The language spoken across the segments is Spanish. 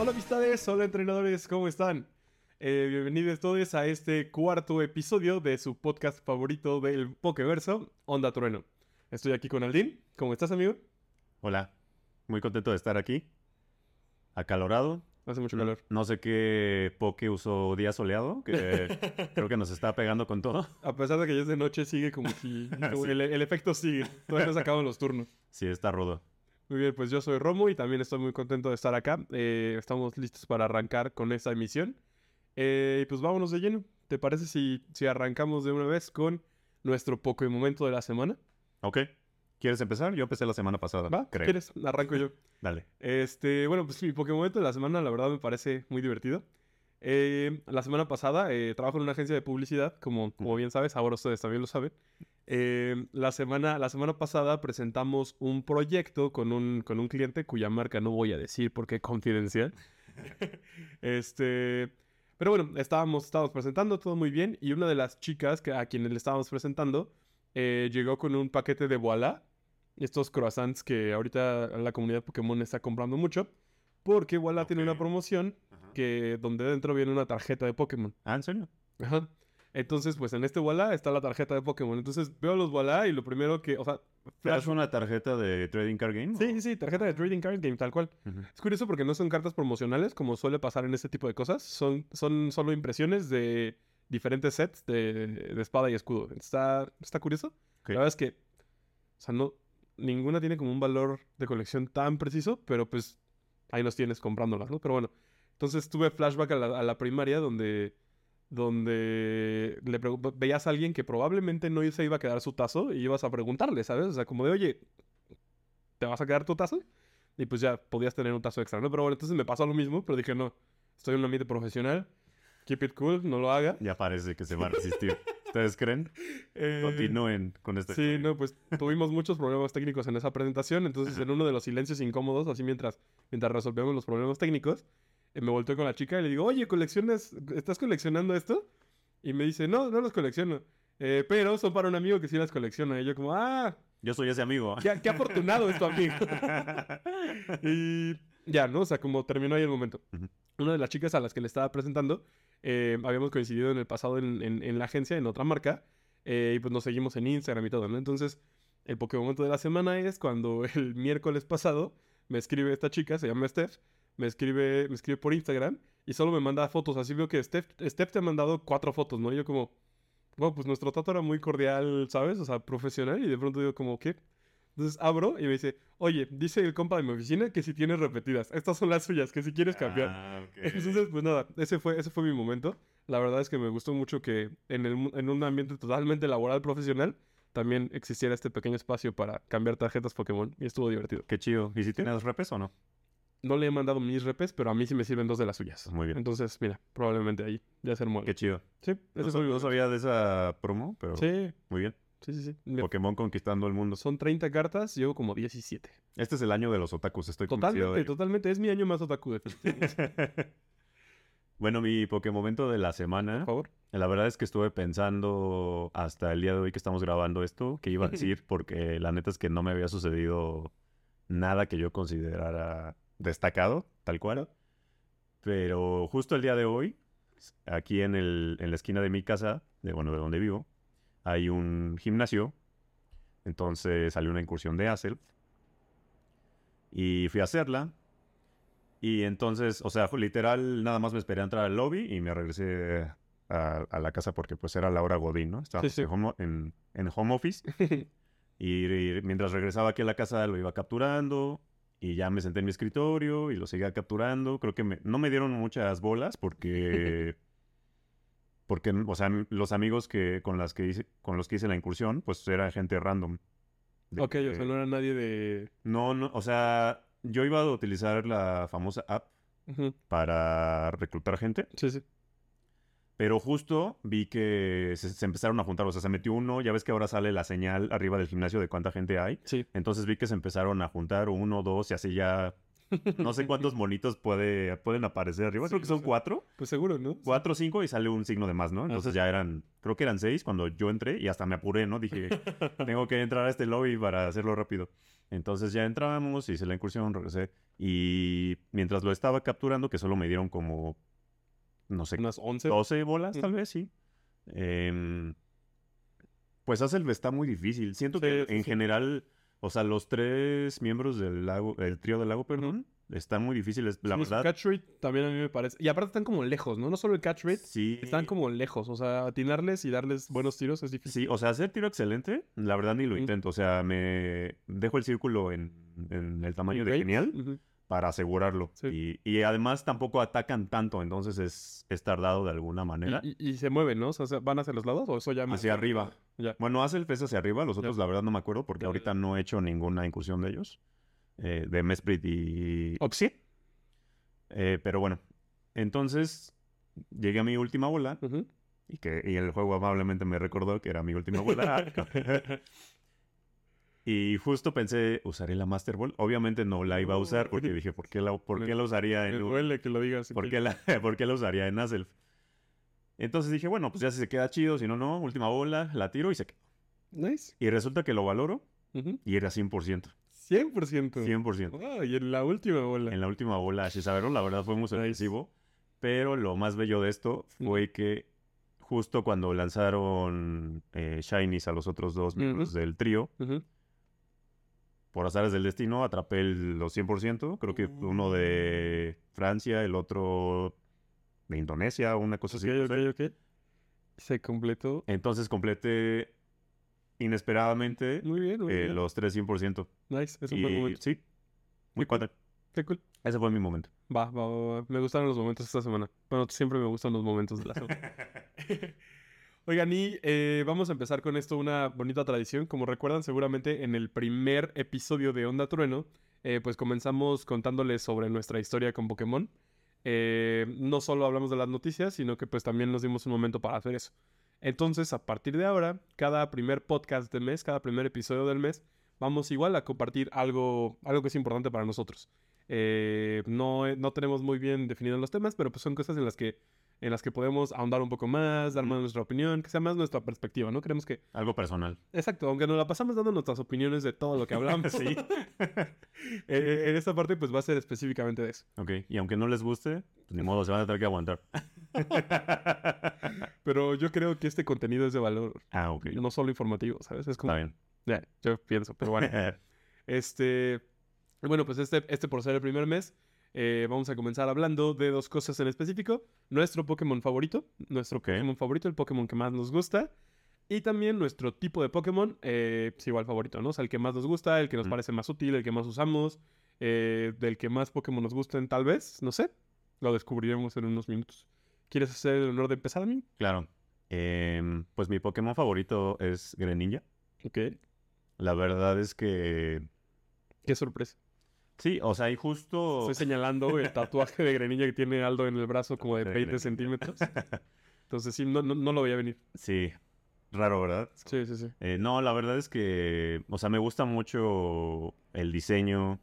Hola amistades, hola entrenadores, ¿cómo están? Eh, bienvenidos todos a este cuarto episodio de su podcast favorito del Pokeverso, Onda Trueno. Estoy aquí con Aldín. ¿Cómo estás, amigo? Hola, muy contento de estar aquí. Acalorado. Hace mucho calor. No sé qué Poke usó día soleado, que creo que nos está pegando con todo. A pesar de que ya es de noche, sigue como si... el efecto sigue. Todavía no se acaban los turnos. Sí, está rudo. Muy bien, pues yo soy Romo y también estoy muy contento de estar acá. Eh, estamos listos para arrancar con esta emisión. Eh, y pues vámonos de lleno. ¿Te parece si, si arrancamos de una vez con nuestro Pokémon momento de la semana? Ok. ¿Quieres empezar? Yo empecé la semana pasada. ¿Va? creo. ¿Quieres? Arranco yo. Dale. Este, bueno, pues mi Pokémon momento de la semana, la verdad, me parece muy divertido. Eh, la semana pasada eh, trabajo en una agencia de publicidad, como, como bien sabes, ahora ustedes también lo saben. Eh, la, semana, la semana pasada presentamos un proyecto con un, con un cliente cuya marca no voy a decir porque es confidencial. este, pero bueno, estábamos, estábamos presentando todo muy bien y una de las chicas que, a quienes le estábamos presentando eh, llegó con un paquete de Voilà, estos croissants que ahorita la comunidad Pokémon está comprando mucho, porque Voilà tiene una promoción Ajá. que donde dentro viene una tarjeta de Pokémon. Ah, ¿en serio? Ajá. Entonces, pues en este Voilà está la tarjeta de Pokémon. Entonces veo los Voilà y lo primero que, o sea, ¿Es una tarjeta de Trading Card Game? Sí, sí, sí, tarjeta de Trading Card Game, tal cual. Es curioso porque no son cartas promocionales como suele pasar en este tipo de cosas. Son, son solo impresiones de diferentes sets de, de espada y escudo. Está, está curioso. La verdad es que, o sea, no, ninguna tiene como un valor de colección tan preciso, pero pues ahí los tienes comprándolas, ¿no? Pero bueno, entonces tuve flashback a la, a la primaria donde, donde le veías a alguien que probablemente no se iba a quedar su tazo y ibas a preguntarle, ¿sabes? O sea, como de, oye, ¿te vas a quedar tu tazo? Y pues ya podías tener un tazo extra, ¿no? Pero bueno, entonces me pasó lo mismo, pero dije, no, estoy en un ambiente profesional, keep it cool, no lo haga. Ya parece que se va a resistir. ¿Ustedes creen? Eh, Continúen con este. Sí, no, pues tuvimos muchos problemas técnicos en esa presentación, entonces en uno de los silencios incómodos, así mientras, mientras resolvíamos los problemas técnicos, me volteé con la chica y le digo, oye, ¿coleccionas, estás coleccionando esto? Y me dice, no, no los colecciono, eh, pero son para un amigo que sí las colecciona. Y yo como, ah, Yo soy ese amigo. qué, qué afortunado es tu amigo. y ya, ¿no? O sea, como terminó ahí el momento. Una de las chicas a las que le estaba presentando, eh, habíamos coincidido en el pasado en, en- en la agencia, en otra marca, eh, y pues nos seguimos en Instagram y todo, ¿no? Entonces, el Pokémon de la semana es cuando el miércoles pasado me escribe esta chica, se llama Steph, me escribe, me escribe por Instagram y solo me manda fotos. Así veo que Steph, Steph te ha mandado cuatro fotos, ¿no? Y yo como, bueno, pues nuestro trato era muy cordial, ¿sabes? O sea, profesional. Y de pronto digo como, ¿qué? Entonces abro y me dice, oye, dice el compa de mi oficina que si tienes repetidas. Estas son las suyas, que si quieres cambiar. Ah, ok. Entonces, pues nada, ese fue, ese fue mi momento. La verdad es que me gustó mucho que en, el en un ambiente totalmente laboral, profesional, también existiera este pequeño espacio para cambiar tarjetas Pokémon. Y estuvo divertido. Qué chido. ¿Y si tienes repes o no? No le he mandado mis repes, pero a mí sí me sirven dos de las suyas. Muy bien. Entonces, mira, probablemente ahí ya se armó. Qué chido. Sí, No, no sabía de esa promo, pero Sí, muy bien. sí, sí. sí. Pokémon conquistando el mundo. Son 30 cartas, llevo como 17. Este es el año de los otakus, estoy Totalmente, de totalmente. Es mi año más otaku, definitivamente. Bueno, mi Pokémon momento de la Por semana. favor. La verdad es que estuve pensando hasta el día de hoy que estamos grabando esto, que iba a decir, porque la neta es que no me había sucedido nada que yo considerara destacado, tal cual. Pero justo el día de hoy, aquí en, el, en la esquina de mi casa, de, bueno, de donde vivo, hay un gimnasio. Entonces salió una incursión de Acer. Y fui a hacerla. Y entonces, o sea, literal, nada más me esperé a entrar al lobby y me regresé a, a la casa porque pues era la hora Godín, ¿no? Estaba Sí, sí. En, home, en, en home office. Y, y mientras regresaba aquí a la casa lo iba capturando. Y ya me senté en mi escritorio y lo seguía capturando. Creo que me- no me dieron muchas bolas porque... Porque, o sea, los amigos que con, las que hice, con los que hice la incursión, pues era gente random. De ok, o sea, no era nadie de... no, no, o sea, yo iba a utilizar la famosa app para reclutar gente, Sí, sí. Pero justo vi que se, se empezaron a juntar, o sea, se metió uno, ya ves que ahora sale la señal arriba del gimnasio de cuánta gente hay, Sí. entonces vi que se empezaron a juntar uno, dos y así ya No sé cuántos monitos puede, pueden aparecer arriba. Sí, Creo que son cuatro. Pues seguro, ¿no? Cuatro o cinco y sale un signo de más, ¿no? Entonces Ajá. ya eran, creo que eran seis cuando yo entré y hasta me apuré, ¿no? Dije, tengo que entrar a este lobby para hacerlo rápido. Entonces ya entramos, hice la incursión, regresé. Y mientras lo estaba capturando, que solo me dieron como, no sé, Unas 11. 12 bolas, Mm. tal vez, sí. Em, pues está muy difícil. Siento Sí, que sí, en sí. general, o sea, los tres miembros del lago, el trío del lago, perdón, están muy difíciles. La verdad, catch rate también a mí me parece. Y aparte están como lejos, ¿no? No solo el catch rate, sí. están como lejos. O sea, atinarles y darles buenos tiros es difícil. Sí, o sea, hacer tiro excelente, la verdad ni lo Mm. intento. O sea, me dejo el círculo en, en el tamaño de genial. Para asegurarlo. Sí. Y, y además tampoco atacan tanto, entonces es, es tardado de alguna manera. Y, y- y se mueven, ¿no? O sea, ¿van hacia los lados o eso ya me- Hacia arriba. Ya. Bueno, hace el pez hacia arriba, los Ya. otros la verdad no me acuerdo porque Ya, ahorita no he hecho ninguna incursión de ellos. eh, de Mesprit y Oxy. Eh, pero bueno, entonces llegué a mi última bola y, que, y el juego amablemente me recordó que era mi última bola. y justo pensé, usaré la Master Ball. Obviamente no la iba a usar porque dije, ¿por qué la, por qué la usaría Me en un- duele que lo digas. ¿Por qué, la, ¿Por qué la usaría en Azelf? Entonces dije, bueno, pues ya si se queda chido, si no, no, última bola, la tiro y se quedó. Nice. Y resulta que lo valoro Ujú. y era 100%. 100%. 100%. Ah, y en la última bola. En la última bola, Shizaberon, la verdad fue muy sorpresivo. Pero lo más bello de esto fue que justo cuando lanzaron eh, Shinies a los otros dos miembros del trío. Por azares del destino, atrapé el- los 100%. Creo que uno de Francia, el otro de Indonesia, una cosa así. no ok, sé. ok. Se completó. Entonces completé inesperadamente Muy bien, muy eh, bien. los 3 100%. Nice, es un buen momento. sí, muy padre. Qué cool. Ese fue mi momento. Va, va, va, va. Me gustaron los momentos esta semana. Bueno, siempre me gustan los momentos de la semana. Oigan, y eh, vamos a empezar con esto, una bonita tradición. Como recuerdan, seguramente en el primer episodio de Onda Trueno, eh, pues comenzamos contándoles sobre nuestra historia con Pokémon. Eh, no solo hablamos de las noticias, sino que pues también nos dimos un momento para hacer eso. Entonces, a partir de ahora, cada primer podcast del mes, cada primer episodio del mes, vamos igual a compartir algo, algo que es importante para nosotros. No, no tenemos muy bien definidos los temas, pero pues son cosas en las que en las que podemos ahondar un poco más, dar más nuestra opinión, que sea más nuestra perspectiva, ¿no? Queremos que... Algo personal. Exacto, aunque nos la pasamos dando nuestras opiniones de todo lo que hablamos, sí. Eh, en esta parte pues va a ser específicamente de eso. Ok, y aunque no les guste, pues ni modo, se van a tener que aguantar. Pero yo creo que este contenido es de valor, ah, ok. no solo informativo, ¿sabes? Es como... Está bien. Ya, yo pienso, pero bueno. Este, bueno, pues este, este por ser el primer mes, eh, vamos a comenzar hablando de dos cosas en específico. Nuestro Pokémon favorito, nuestro Ok. Pokémon favorito, el Pokémon que más nos gusta. Y también nuestro tipo de Pokémon, eh, pues igual favorito, ¿no? O sea, el que más nos gusta, el que nos Mm. parece más útil, el que más usamos, eh, del que más Pokémon nos gusten tal vez, no sé. Lo descubriremos en unos minutos. ¿Quieres hacer el honor de empezar a mí? Claro. Em, pues mi Pokémon favorito es Greninja. Ok. La verdad es que... Qué sorpresa. Sí, o sea, y justo... Estoy señalando el tatuaje de Greninja que tiene Aldo en el brazo como de De 20 Greninja. centímetros. Entonces sí, no, no, no lo veía venir. Sí, raro, ¿verdad? Sí, sí, sí. Eh, no, la verdad es que, o sea, me gusta mucho el diseño.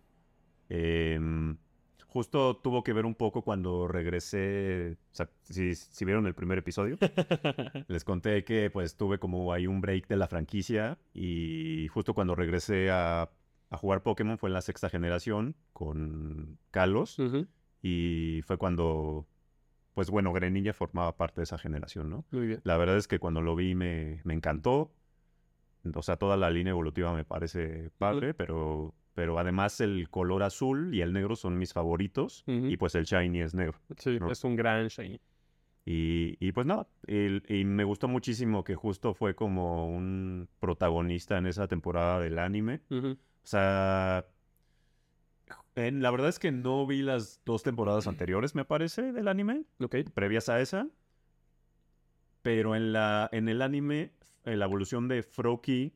Em, justo tuvo que ver un poco cuando regresé, o sea, si, si vieron el primer episodio, les conté que pues tuve como ahí un break de la franquicia y justo cuando regresé a, a jugar Pokémon fue en la sexta generación con Kalos y fue cuando, pues bueno, Greninja formaba parte de esa generación, ¿no? Muy bien. La verdad es que cuando lo vi me, me encantó. O sea, toda la línea evolutiva me parece padre, pero, pero además el color azul y el negro son mis favoritos. Y pues el shiny es negro. Sí, no. es un gran shiny. Y, y pues nada, y, y me gustó muchísimo que justo fue como un protagonista en esa temporada del anime. Ujú, O sea, en- la verdad es que no vi las dos temporadas anteriores, me parece, del anime. Ok. previas a esa. Pero en la en el anime, en la evolución de Froakie,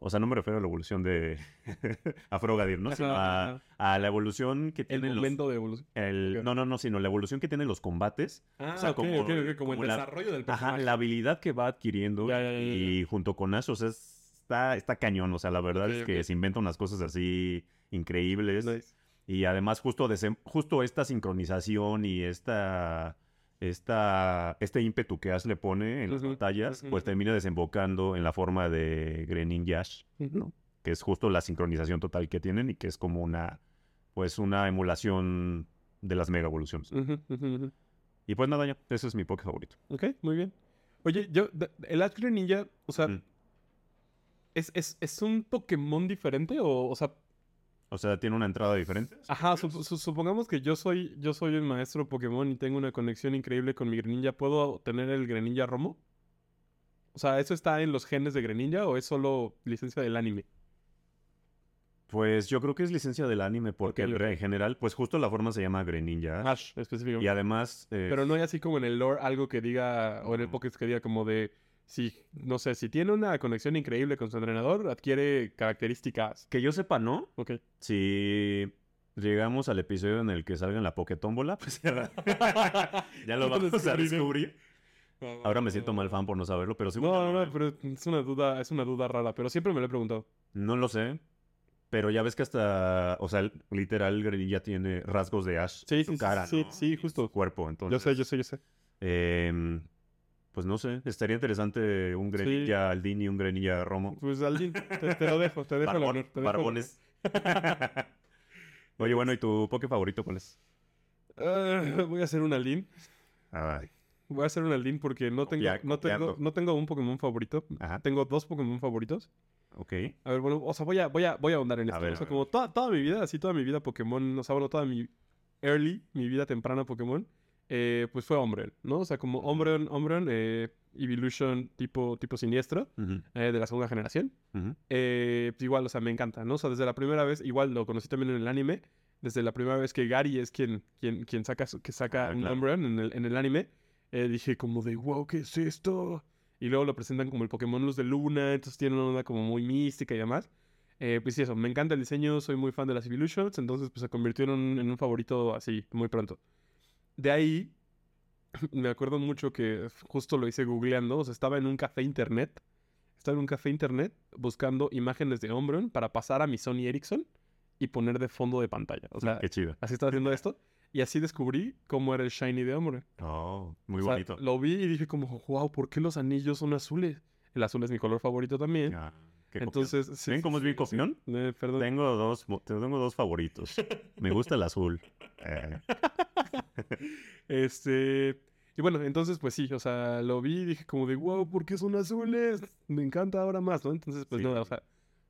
o sea, no me refiero a la evolución de a Frogadir, ¿no? Sino a, Ajá, a la evolución que El tienen los momento de evolución. el- no, no, no, sino la evolución que tienen los combates. Ah, sea, ok, como- el la- desarrollo del Ajá, personaje. la habilidad que va adquiriendo Ya, ya, ya, ya. y junto con eso, o sea, es- está, está cañón, o sea, la verdad es que se inventa unas cosas así increíbles. Nice. Y además justo, justo esta sincronización y esta, esta, este ímpetu que Ash le pone en las batallas, pues termina desembocando en la forma de Grenin Yash, Ujú. que es justo la sincronización total que tienen y que es como una, pues una emulación de las mega evoluciones. Y pues nada, ya, ese es mi Poké favorito. Ok, muy bien. Oye, yo, el Ash Greninja, o sea, Mm. ¿Es, es, es un Pokémon diferente? O, o sea, O sea, tiene una entrada diferente. ajá, sup- su- supongamos que yo soy, yo soy un maestro Pokémon y tengo una conexión increíble con mi Greninja. ¿Puedo tener el Greninja Romo? O sea, ¿eso está en los genes de Greninja o es solo licencia del anime? Pues yo creo que es licencia del anime, porque en general, pues justo la forma se llama Greninja. Ash. Y además, eh, Pero no hay así como en el lore algo que diga, o en el. Pokédex que diga como de, si, no sé, si tiene una conexión increíble con su entrenador, adquiere características. que yo sepa, ¿no? Ok. Si llegamos al episodio en el que salga en la Pokétómbola, pues ya, ya lo vamos a descubrir. Ahora me siento mal fan por no saberlo, pero sí. No, no, no, pero es una duda, es una duda rara, pero siempre me lo he preguntado. No lo sé. Pero ya ves que hasta, o sea, literal, Greninja tiene rasgos de Ash. Sí, su sí, cara, sí, ¿no? sí, justo. Su cuerpo, entonces. Yo sé, yo sé, yo sé. em, pues no sé, estaría interesante un Greninja Aldini y un Greninja Romo. Pues Aldin, te, te lo dejo, te dejo el barbones. Oye, bueno, ¿y tu Poké favorito cuál es? Ah, voy a hacer un Aldin. Ay, Voy a hacer un Aldin porque no tengo, no tengo, no tengo un Pokémon favorito. Ajá, Tengo dos Pokémon favoritos. ok. A ver, bueno, o sea, voy a, voy a, voy a ahondar en A esto. ver, o sea, como toda, toda mi vida, así toda mi vida Pokémon, o sea, bueno, toda mi early, mi vida temprana Pokémon, eh, pues fue Umbreon, ¿no? O sea, como Umbreon, Umbreon, eh, Evolution tipo, tipo siniestro, eh, de la segunda generación. Eh, pues igual, o sea, me encanta, ¿no? O sea, desde la primera vez, igual lo conocí también en el anime, desde la primera vez que Gary es quien, quien, quien saca, que saca Ah, un claro. Umbreon en el, en el anime, eh, dije como de, wow, ¿qué es esto? Y luego lo presentan como el Pokémon Luz de Luna, entonces tiene una onda como muy mística y demás. Pues sí, eso, me encanta el diseño, soy muy fan de las Evolutions, entonces pues se convirtió en un, en un favorito así, muy pronto. De ahí, me acuerdo mucho que justo lo hice googleando, o sea, estaba en un café internet, estaba en un café internet buscando imágenes de Umbreon para pasar a mi Sony Ericsson y poner de fondo de pantalla. O sea, Qué chido. así estaba haciendo esto. Y así descubrí cómo era el shiny de Umbreon. Oh, muy O sea, bonito. lo vi y dije como, wow, ¿por qué los anillos son azules? El azul es mi color favorito también. Ah. Entonces, sí, ¿Ven cómo es bien copión? Eh, perdón. Tengo dos, tengo dos favoritos. Me gusta el azul. Eh, Este. Y bueno, entonces, pues sí, o sea, lo vi y dije como de, wow, ¿por qué son azules? Me encanta ahora más, ¿no? Entonces, pues Sí. nada, o sea,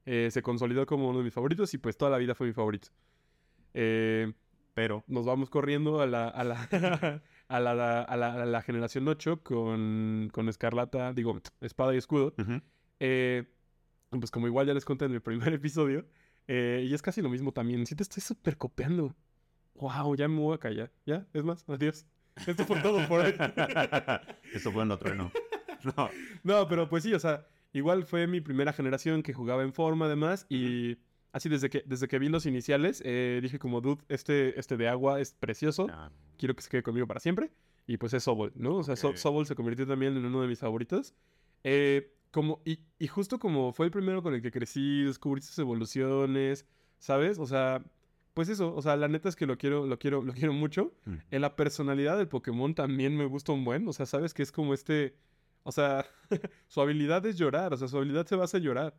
eh, se consolidó como uno de mis favoritos y pues toda la vida fue mi favorito. Eh, pero, nos vamos corriendo a la, a la, a la, a la, a la generación 8 con, con Escarlata, digo, Espada y Escudo. ujú, Eh, pues como igual ya les conté en el primer episodio, eh, y es casi lo mismo también. Sí te estoy súper copiando. Wow, ya me voy a callar. Ya, es más, adiós. Esto fue todo por hoy. Eso fue en otro, no. No. No, pero pues sí, o sea, igual fue mi primera generación que jugaba en forma además y así desde que, desde que vi los iniciales eh, dije como, dude, este, este de agua es precioso, Ah, quiero que se quede conmigo para siempre y pues es Sobol, ¿no? O sea, So- Ok. Sobol se convirtió también en uno de mis favoritos. Eh, como, y, y justo como fue el primero con el que crecí, descubrí sus evoluciones, ¿sabes? O sea, pues eso, o sea, la neta es que lo quiero, lo quiero, lo quiero mucho. mm. En la personalidad del Pokémon también me gusta un buen. O sea, sabes que es como este. O sea, su habilidad es llorar. O sea, su habilidad se basa en llorar.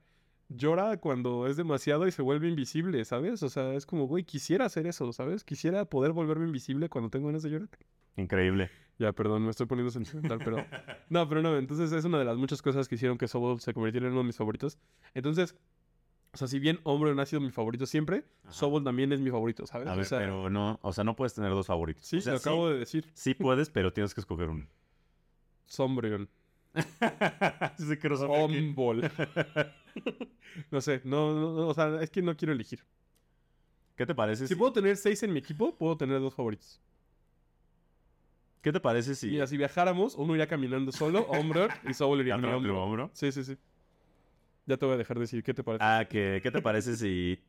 Llora cuando es demasiado y se vuelve invisible, ¿sabes? O sea, es como, güey, quisiera hacer eso, ¿sabes? Quisiera poder volverme invisible cuando tengo ganas de llorar. Increíble. Ya, perdón, me estoy poniendo sentimental, pero. No, pero no, entonces es una de las muchas cosas que hicieron que Sobol se convirtiera en uno de mis favoritos. Entonces, o sea, si bien Umbreon ha sido mi favorito siempre, Ajá. Sobol también es mi favorito, ¿sabes? A o ver, sea, pero no, o sea, no puedes tener dos favoritos. sí, o sea, lo acabo de decir. sí puedes, pero tienes que escoger uno. Sombreon. sí, quiero saber qué- Ombol. no sé, no, no, no, o sea, es que no quiero elegir. ¿Qué te parece Si si, puedo tener seis en mi equipo, puedo tener dos favoritos. ¿Qué te parece si Mira, si viajáramos, uno iría caminando solo, Umbreon, y Sobol iría mi lo hombro. hombro? Sí, sí, sí. Ya te voy a dejar decir, ¿qué te parece? Ah, que, ¿qué te parece si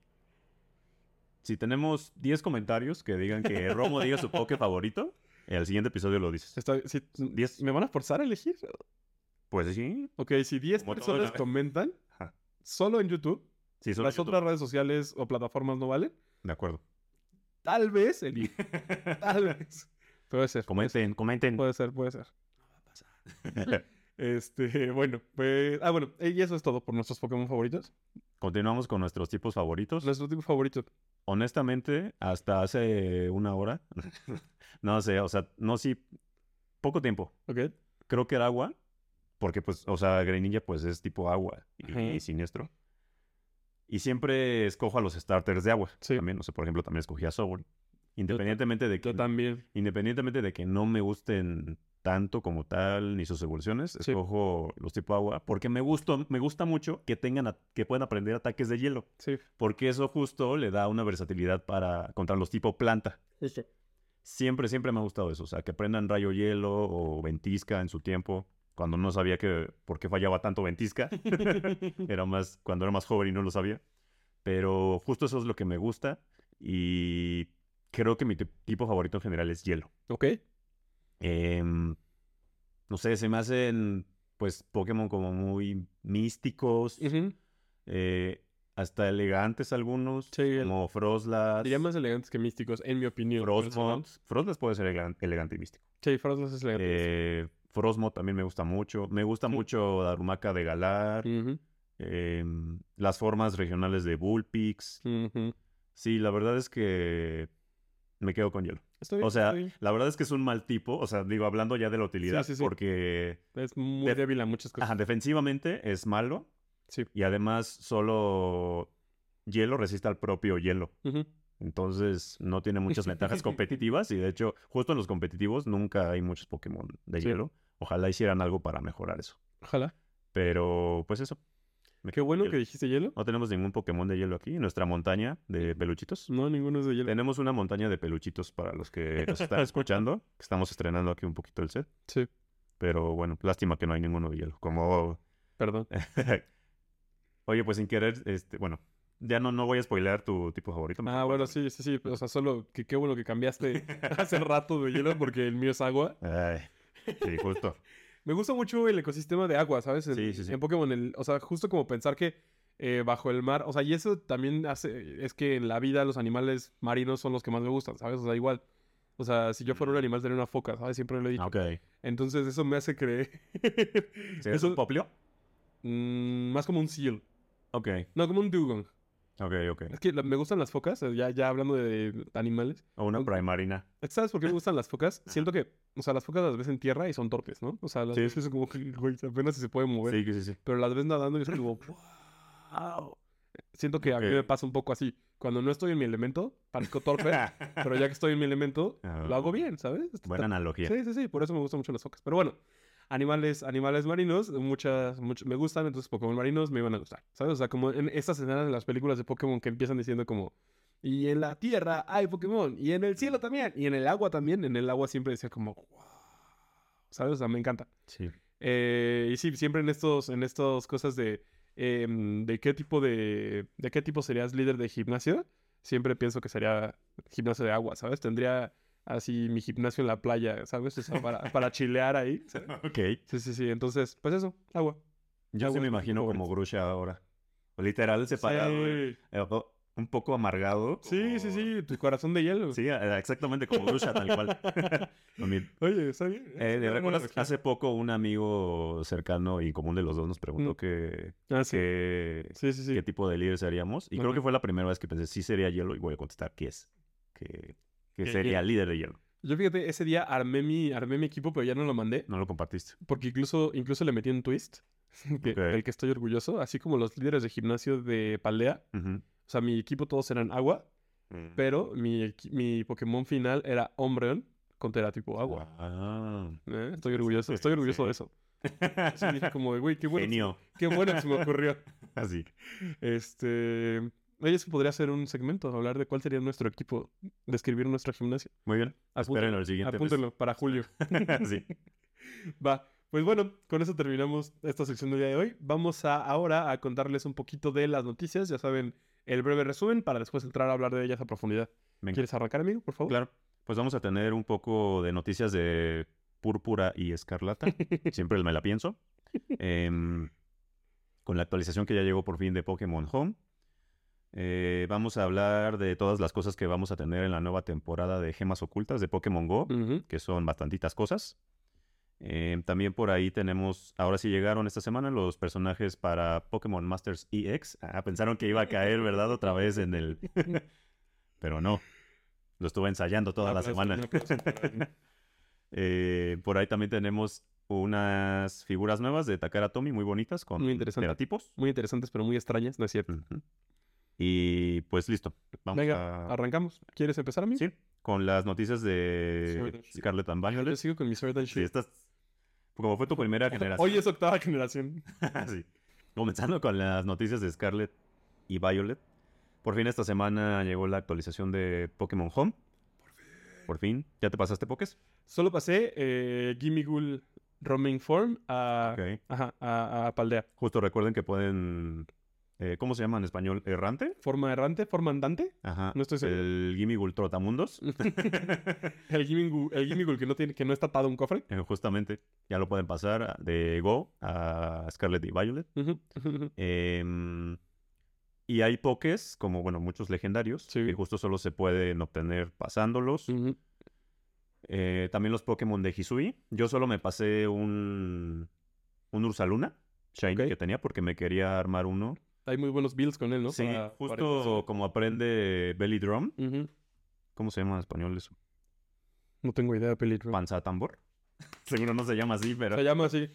si tenemos 10 comentarios que digan que Romo diga su poke favorito? En el siguiente episodio lo dices. Está- Diez. ¿Me van a forzar a elegir? Pues sí. Ok, si 10 Como todo personas comentan, Ajá. solo en YouTube, Sí, solo las YouTube. otras redes sociales o plataformas no valen, De acuerdo. tal vez el hijo. Tal vez. Puede ser. Comenten, comenten. Puede ser, puede ser. Este, bueno, pues. Ah, bueno, y eso es todo por nuestros Pokémon favoritos. Continuamos con nuestros tipos favoritos. Nuestro tipo favorito. Honestamente, hasta hace una hora, no sé, o sea, no sí, poco tiempo. ¿Ok? Creo que era agua, porque pues, o sea, Greninja pues es tipo agua y, siniestro. Y siempre escojo a los starters de agua. Sí. También, no sé, por ejemplo, también escogí a Sobol. Independientemente de que Yo también. independientemente de que no me gusten tanto como tal ni sus evoluciones, Sí. escojo los tipo agua porque me gustó, me gusta mucho que tengan a- que puedan aprender ataques de hielo, Sí. porque eso justo le da una versatilidad para contra los tipo planta. Siempre siempre me ha gustado eso, o sea, que aprendan rayo hielo o ventisca en su tiempo. Cuando no sabía que por qué fallaba tanto ventisca, era más cuando era más joven y no lo sabía. Pero justo eso es lo que me gusta y creo que mi ti- tipo favorito en general es hielo. ¿Ok? Em, no sé, se me hacen pues Pokémon como muy místicos, eh, hasta elegantes algunos, Sí, el- como Froslas, Diría más elegantes que místicos, en mi opinión. Frostmoth. Froslas puede ser elegan- elegante y místico. Sí, Frostlass es elegante. Eh, también me gusta mucho. Me gusta Sí. mucho Darumaka de Galar, em, las formas regionales de Bullpix. Sí, la verdad es que me quedo con hielo. Está bien, O sea, la verdad es que es un mal tipo. O sea, digo, hablando ya de la utilidad, sí, sí. porque Es muy de- débil a muchas cosas. ajá, defensivamente es malo Sí. y además solo hielo resiste al propio hielo. Entonces no tiene muchas ventajas competitivas y de hecho justo en los competitivos nunca hay muchos Pokémon de Sí. hielo. Ojalá hicieran algo para mejorar eso. Ojalá. Pero pues eso. Qué bueno hielo. que dijiste hielo. No tenemos ningún Pokémon de hielo aquí. Nuestra montaña de peluchitos. No, ninguno es de hielo. Tenemos una montaña de peluchitos para los que nos están escuchando. Estamos estrenando aquí un poquito el set. Sí, Pero bueno, lástima que no hay ninguno de hielo. Como perdón. Oye, pues sin querer, este, bueno, ya no, no voy a spoilear tu tipo favorito. Ah, bueno, sí, sí, sí. O sea, solo que qué bueno que cambiaste hace rato de hielo porque el mío es agua. Ay, sí, justo. Me gusta mucho el ecosistema de agua, ¿sabes? En, Sí, sí, sí. En Pokémon, el- o sea, justo como pensar que eh, bajo el mar, o sea, y eso también hace, es que en la vida los animales marinos son los que más me gustan, ¿sabes? O sea, igual. O sea, si yo fuera un animal sería una foca, ¿sabes? Siempre lo he dicho. Ok. Entonces eso me hace creer. ¿Sí, ¿Es un poplio? mm, más como un seal. Ok, No, como un dugong. Ok, ok. Es que me gustan las focas, eh, ya, ya hablando de animales. O una primarina. ¿Sabes por qué me gustan las focas? Siento que, o sea, las focas las ves en tierra y son torpes, ¿no? O sea, las Sí. ves como que, güey, apenas si se pueden mover. Sí, sí, sí. Pero las ves nadando y es como, wow. Siento que a mí me pasa un poco así. Cuando no estoy en mi elemento, parezco torpe, pero ya que estoy en mi elemento, lo hago Ah, bien, ¿sabes? Buena analogía. Sí, sí, sí, por eso me gustan mucho las focas. Pero bueno, animales, animales marinos, muchas, much- me gustan, entonces Pokémon marinos me iban a gustar, ¿sabes? O sea, como en estas escenas de las películas de Pokémon que empiezan diciendo como, y en la tierra hay Pokémon, y en el cielo también, y en el agua también, en el agua siempre decía como, wow, ¿sabes? O sea, me encanta. Sí. Eh, y sí, siempre en estos, en estas cosas de, em, de qué tipo de, de qué tipo serías líder de gimnasio, siempre pienso que sería gimnasio de agua, ¿sabes? Tendría así mi gimnasio en la playa, ¿sabes? O sea, para, para chilear ahí. ¿sabes? Ok. Sí, sí, sí. Entonces, pues eso, agua. Yo Agua sí me imagino como. Grusha ahora. Literal separado. eh, Sí. eh, un poco amargado. sí, sí, como- sí, tu corazón de hielo. Sí, eh, exactamente como Grusha, tal cual. Oye, está bien. Eh, ¿recuerdas? Hace poco un amigo cercano y común de los dos nos preguntó Mm. que, Ah, sí. que- Sí, sí, sí. qué tipo de líder seríamos. Y creo que fue la primera vez que pensé, sí sería hielo, y voy a contestar que es. Que, que Que sería hielo. líder de hielo. Yo fíjate, ese día armé mi, armé mi equipo, pero ya no lo mandé. No lo compartiste. Porque incluso, incluso le metí un twist, que, Ok. del que estoy orgulloso, así como los líderes de gimnasio de Paldea. Ujú. O sea, mi equipo todos eran agua, Mm. pero mi, mi Pokémon final era Umbreon con tipo agua. Ah. ¿eh? Estoy orgulloso, estoy orgulloso de eso. Sí, dije como, güey, qué bueno, Genio. qué bueno que se me ocurrió. Así. Este, oye, eso podría ser un segmento, hablar de cuál sería nuestro equipo, describir nuestro gimnasio. Muy bien. Apúntenlo, el siguiente. mes. Apúntenlo para julio. sí. Va, pues bueno, con eso terminamos esta sección del día de hoy. Vamos a ahora a contarles un poquito de las noticias, ya saben, el breve resumen para después entrar a hablar de ellas a profundidad. Venga. ¿Quieres arrancar, amigo, por favor? Claro. Pues vamos a tener un poco de noticias de púrpura y escarlata. Siempre me la pienso. Em, con la actualización que ya llegó por fin de Pokémon Home. Eh, vamos a hablar de todas las cosas que vamos a tener en la nueva temporada de Gemas Ocultas de Pokémon Go, que son bastantitas cosas. Eh, también por ahí tenemos, ahora sí llegaron esta semana los personajes para Pokémon Masters EX. Ah, pensaron que iba a caer, ¿verdad? Otra vez en el... Pero no, lo estuve ensayando toda la Aplausos, semana. él. Eh, por ahí también tenemos unas figuras nuevas de Takara Tomy muy bonitas con Muy interesante. teratipos. Muy interesantes, pero muy extrañas, ¿no es cierto? Y pues listo. Vamos Venga, a... arrancamos. ¿Quieres empezar a mí? Sí, con las noticias de Sword and and Yo Violet. sigo con mi Sword and Sí, Shield. estas... Como fue tu primera generación. Hoy es octava generación. Sí. Comenzando con las noticias de Scarlet y Violet. Por fin esta semana llegó la actualización de Pokémon Home. Por fin. ¿Ya te pasaste Pokés? Solo pasé eh, Gimme Ghoul Roaming Form a, Ok. ajá, a, a Paldea. Justo recuerden que pueden... eh, ¿Cómo se llama en español? ¿Errante? Forma errante, forma andante. Ajá. No estoy seguro. El Gimmigul Trotamundos. El Gimme Ghoul que no, tiene, que no está atado a un cofre. Eh, Justamente. Ya lo pueden pasar de Go a Scarlet y Violet. Em, y hay pokés, como bueno, muchos legendarios, Sí. que justo solo se pueden obtener pasándolos. Eh, también los Pokémon de Hisui. Yo solo me pasé un, un Ursaluna Shiny que tenía porque me quería armar uno. Hay muy buenos builds con él, ¿no? Sí, Para- justo como aprende Belly Drum. ¿Cómo se llama en español eso? No tengo idea de Pelitro. Panza tambor. Seguro no se llama así, pero. Se llama así.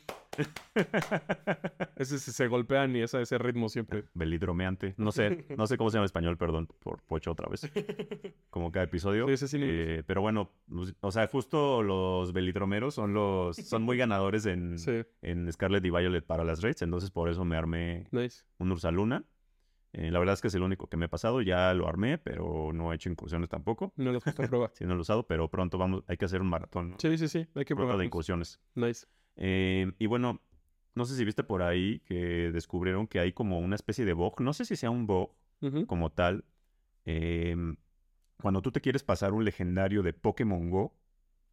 Ese se, se golpean y ese, ese ritmo siempre. Belidromeante. No sé, no sé cómo se llama en español, perdón, por pocho otra vez. Como cada episodio. Sí, ese sí. Eh, pero bueno, pues, o sea, justo los belidromeros son los son muy ganadores en, sí, en Scarlet y Violet para las raids, entonces por eso me armé nice. un Ursaluna. Eh, la verdad es que es el único que me he pasado, ya lo armé, pero no he hecho incursiones tampoco. No lo gusta probar. Sí, no lo he usado, pero pronto vamos, hay que hacer un maratón ¿no? Sí, sí, sí. Hay que probar. de incursiones. Nice. Eh, y bueno, no sé si viste por ahí que descubrieron que hay como una especie de bug, no sé si sea un bug como tal. em, cuando tú te quieres pasar un legendario de Pokémon Go,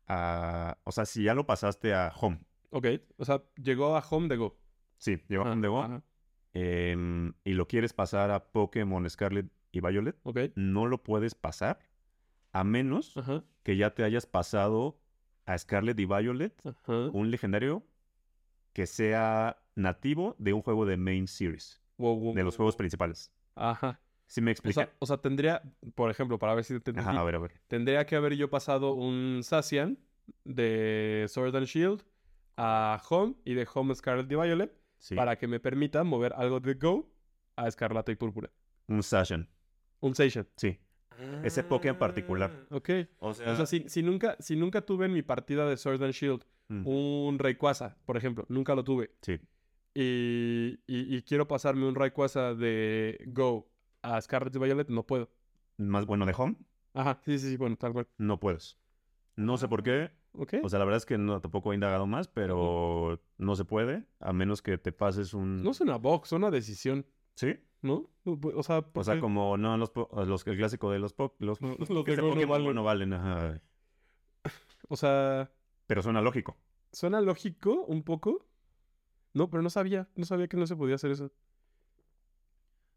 a- o sea, si ya lo pasaste a Home, Ok. O sea, llegó a Home de Go. sí, llegó a Ah, Home de Go, ajá. Em, y lo quieres pasar a Pokémon Scarlet y Violet, no lo puedes pasar a menos Ajá. que ya te hayas pasado a Scarlet y Violet Ajá. un legendario que sea nativo de un juego de main series, Wow, wow, de los wow, juegos principales. Ajá. ¿Sí me O sea, o sea, tendría, por ejemplo, para ver si te entendí, Ajá, a ver, a ver. tendría que haber yo pasado un Sacian de Sword and Shield a Home y de Home Scarlet y Violet Sí. para que me permita mover algo de Go a Escarlata y Púrpura. Un Sashen. Un Sation. Sí. Ese Poké en particular. Ok. O sea, O sea, si, si nunca, si nunca tuve en mi partida de Sword and Shield mm, un Rayquaza, por ejemplo, nunca lo tuve, sí. y, y- y quiero pasarme un Rayquaza de Go a Scarlet y Violet, no puedo. Más bueno de Home, Ajá, sí, sí, sí, bueno, tal cual. no puedes. No sé por qué. O sea, la verdad es que no tampoco he indagado más, pero no se puede, a menos que te pases un. no es una box, es una decisión, Sí. ¿no? O sea, O sea, como no los, los el clásico de los po- los, los que de Go no Pokémon valen. no valen, ajá. o sea, Pero suena lógico. suena lógico un poco. No, pero no sabía, no sabía que no se podía hacer eso.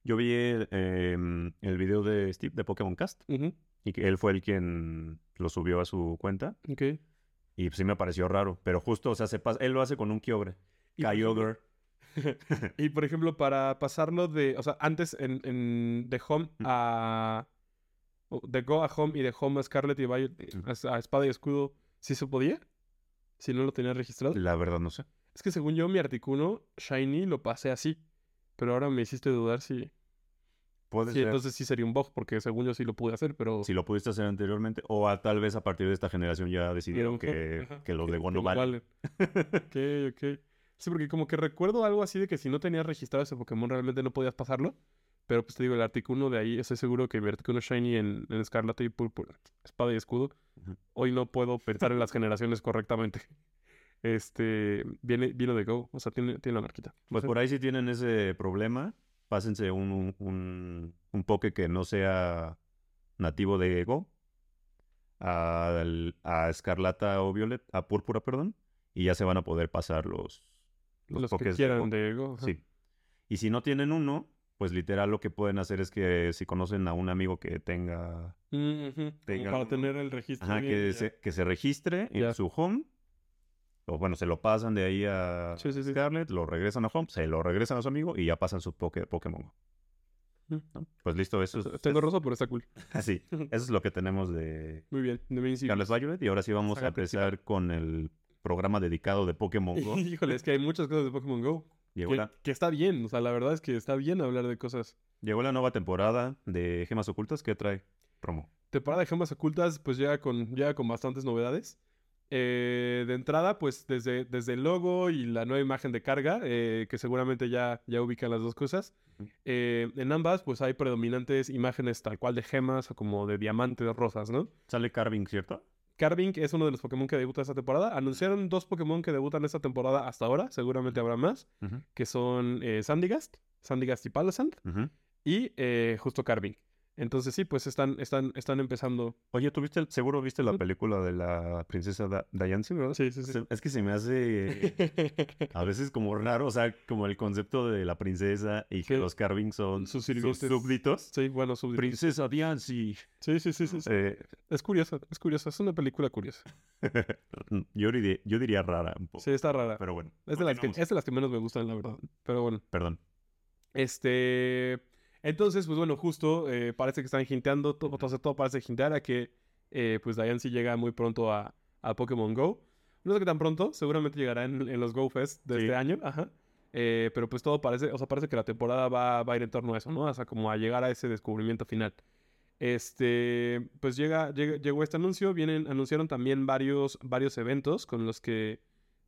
Yo vi el, em, el video de Steve de Pokémon Cast y que él fue el quien lo subió a su cuenta Ok. Y sí me pareció raro, pero justo, o sea, se pasa, él lo hace con un Kyogre, Kyogre. Y por ejemplo, para pasarlo de, o sea, antes en, en de Home Mm. a de Go a Home y de Home a Scarlet y Violet Mm. a, a Espada y Escudo, ¿sí se podía? Si no lo tenía registrado. La verdad no sé. Es que según yo, mi Articuno Shiny lo pasé así. Pero ahora me hiciste dudar si, Puede si ser entonces sí sería un bug, porque según yo sí lo pude hacer, pero si lo pudiste hacer anteriormente o a, tal vez a partir de esta generación ya decidieron que, que los de Go no valen. valen. Ok, ok. Sí, porque como que recuerdo algo así de que si no tenías registrado ese Pokémon realmente no podías pasarlo. Pero pues te digo, el Articuno de ahí, estoy seguro que mi Articuno Shiny en, en Escarlata y Púrpura, Espada y Escudo, Ujú. hoy no puedo pensar en las generaciones correctamente. Este, viene, vino de Go, o sea, tiene, tiene la marquita. Pues por ahí si tienen ese problema, pásense un, un, un, Poké que no sea nativo de Go al- a Escarlata o Violet, a Púrpura, perdón, y ya se van a poder pasar los, los, los que Pokés quieran de Go. Sí. Y si no tienen uno, pues literal lo que pueden hacer es que si conocen a un amigo que tenga, Mm, Tenga para tener el registro. ajá, bien, que, se, que se registre en Ya. su home, o bueno, se lo pasan de ahí a Sí, sí, sí. Scarlett, lo regresan a home, se lo regresan a su amigo y ya pasan su poke- Pokémon. Mm. ¿no? Pues listo, eso es, Tengo rosa, pero está cool. así. Eso es lo que tenemos de Muy bien. De. Scarlet Violet y ahora sí vamos a principal. empezar con el programa dedicado de Pokémon Go. Híjole, es que hay muchas cosas de Pokémon Go. Llegó Que, la, que está bien. O sea, la verdad es que está bien hablar de cosas. llegó la nueva temporada de Gemas Ocultas que trae promo. Temporada de gemas ocultas, pues llega con, llega con bastantes novedades. Eh, de entrada, pues desde, desde el logo y la nueva imagen de carga, eh, que seguramente ya, ya ubican las dos cosas. Eh, en ambas, pues hay predominantes imágenes tal cual de gemas o como de diamantes rosas, ¿no? Sale Carving, ¿cierto? Carving es uno de los Pokémon que debuta esta temporada. Anunciaron dos Pokémon que debutan esta temporada hasta ahora, seguramente habrá más, que son Sandygast, Sandygast y Palossand, ujú. y justo Carving. Entonces sí, pues están, están, están empezando. Oye, ¿tú viste, el- seguro viste la película de la princesa Da- Diancie, verdad? Sí, sí, sí. Es que se me hace a veces como raro, o sea, como el concepto de la princesa y que Sí. los Carving son Sus sus súbditos. Sí, bueno, su... Princesa Diancie. Sí, sí, sí, sí. sí. Eh, Es curioso, es curioso. Es una película curiosa. yo, diría, yo diría rara un poco. Sí, está rara. Pero bueno. Es de, las que, es de las que menos me gustan, la verdad. Pero bueno. Perdón. Este. Entonces, pues bueno, justo eh, parece que están hinteando, todo, todo, todo parece hintear a que eh, pues Diancie llega muy pronto a, a Pokémon Go. No sé qué tan pronto, seguramente llegará en, en los Go Fest de Sí. este año, ajá. Eh, pero pues todo parece, o sea, parece que la temporada va, va a ir en torno a eso, ¿no? O sea, como a llegar a ese descubrimiento final. Este, pues llega, llega- llegó este anuncio, vienen, anunciaron también varios, varios eventos con los que,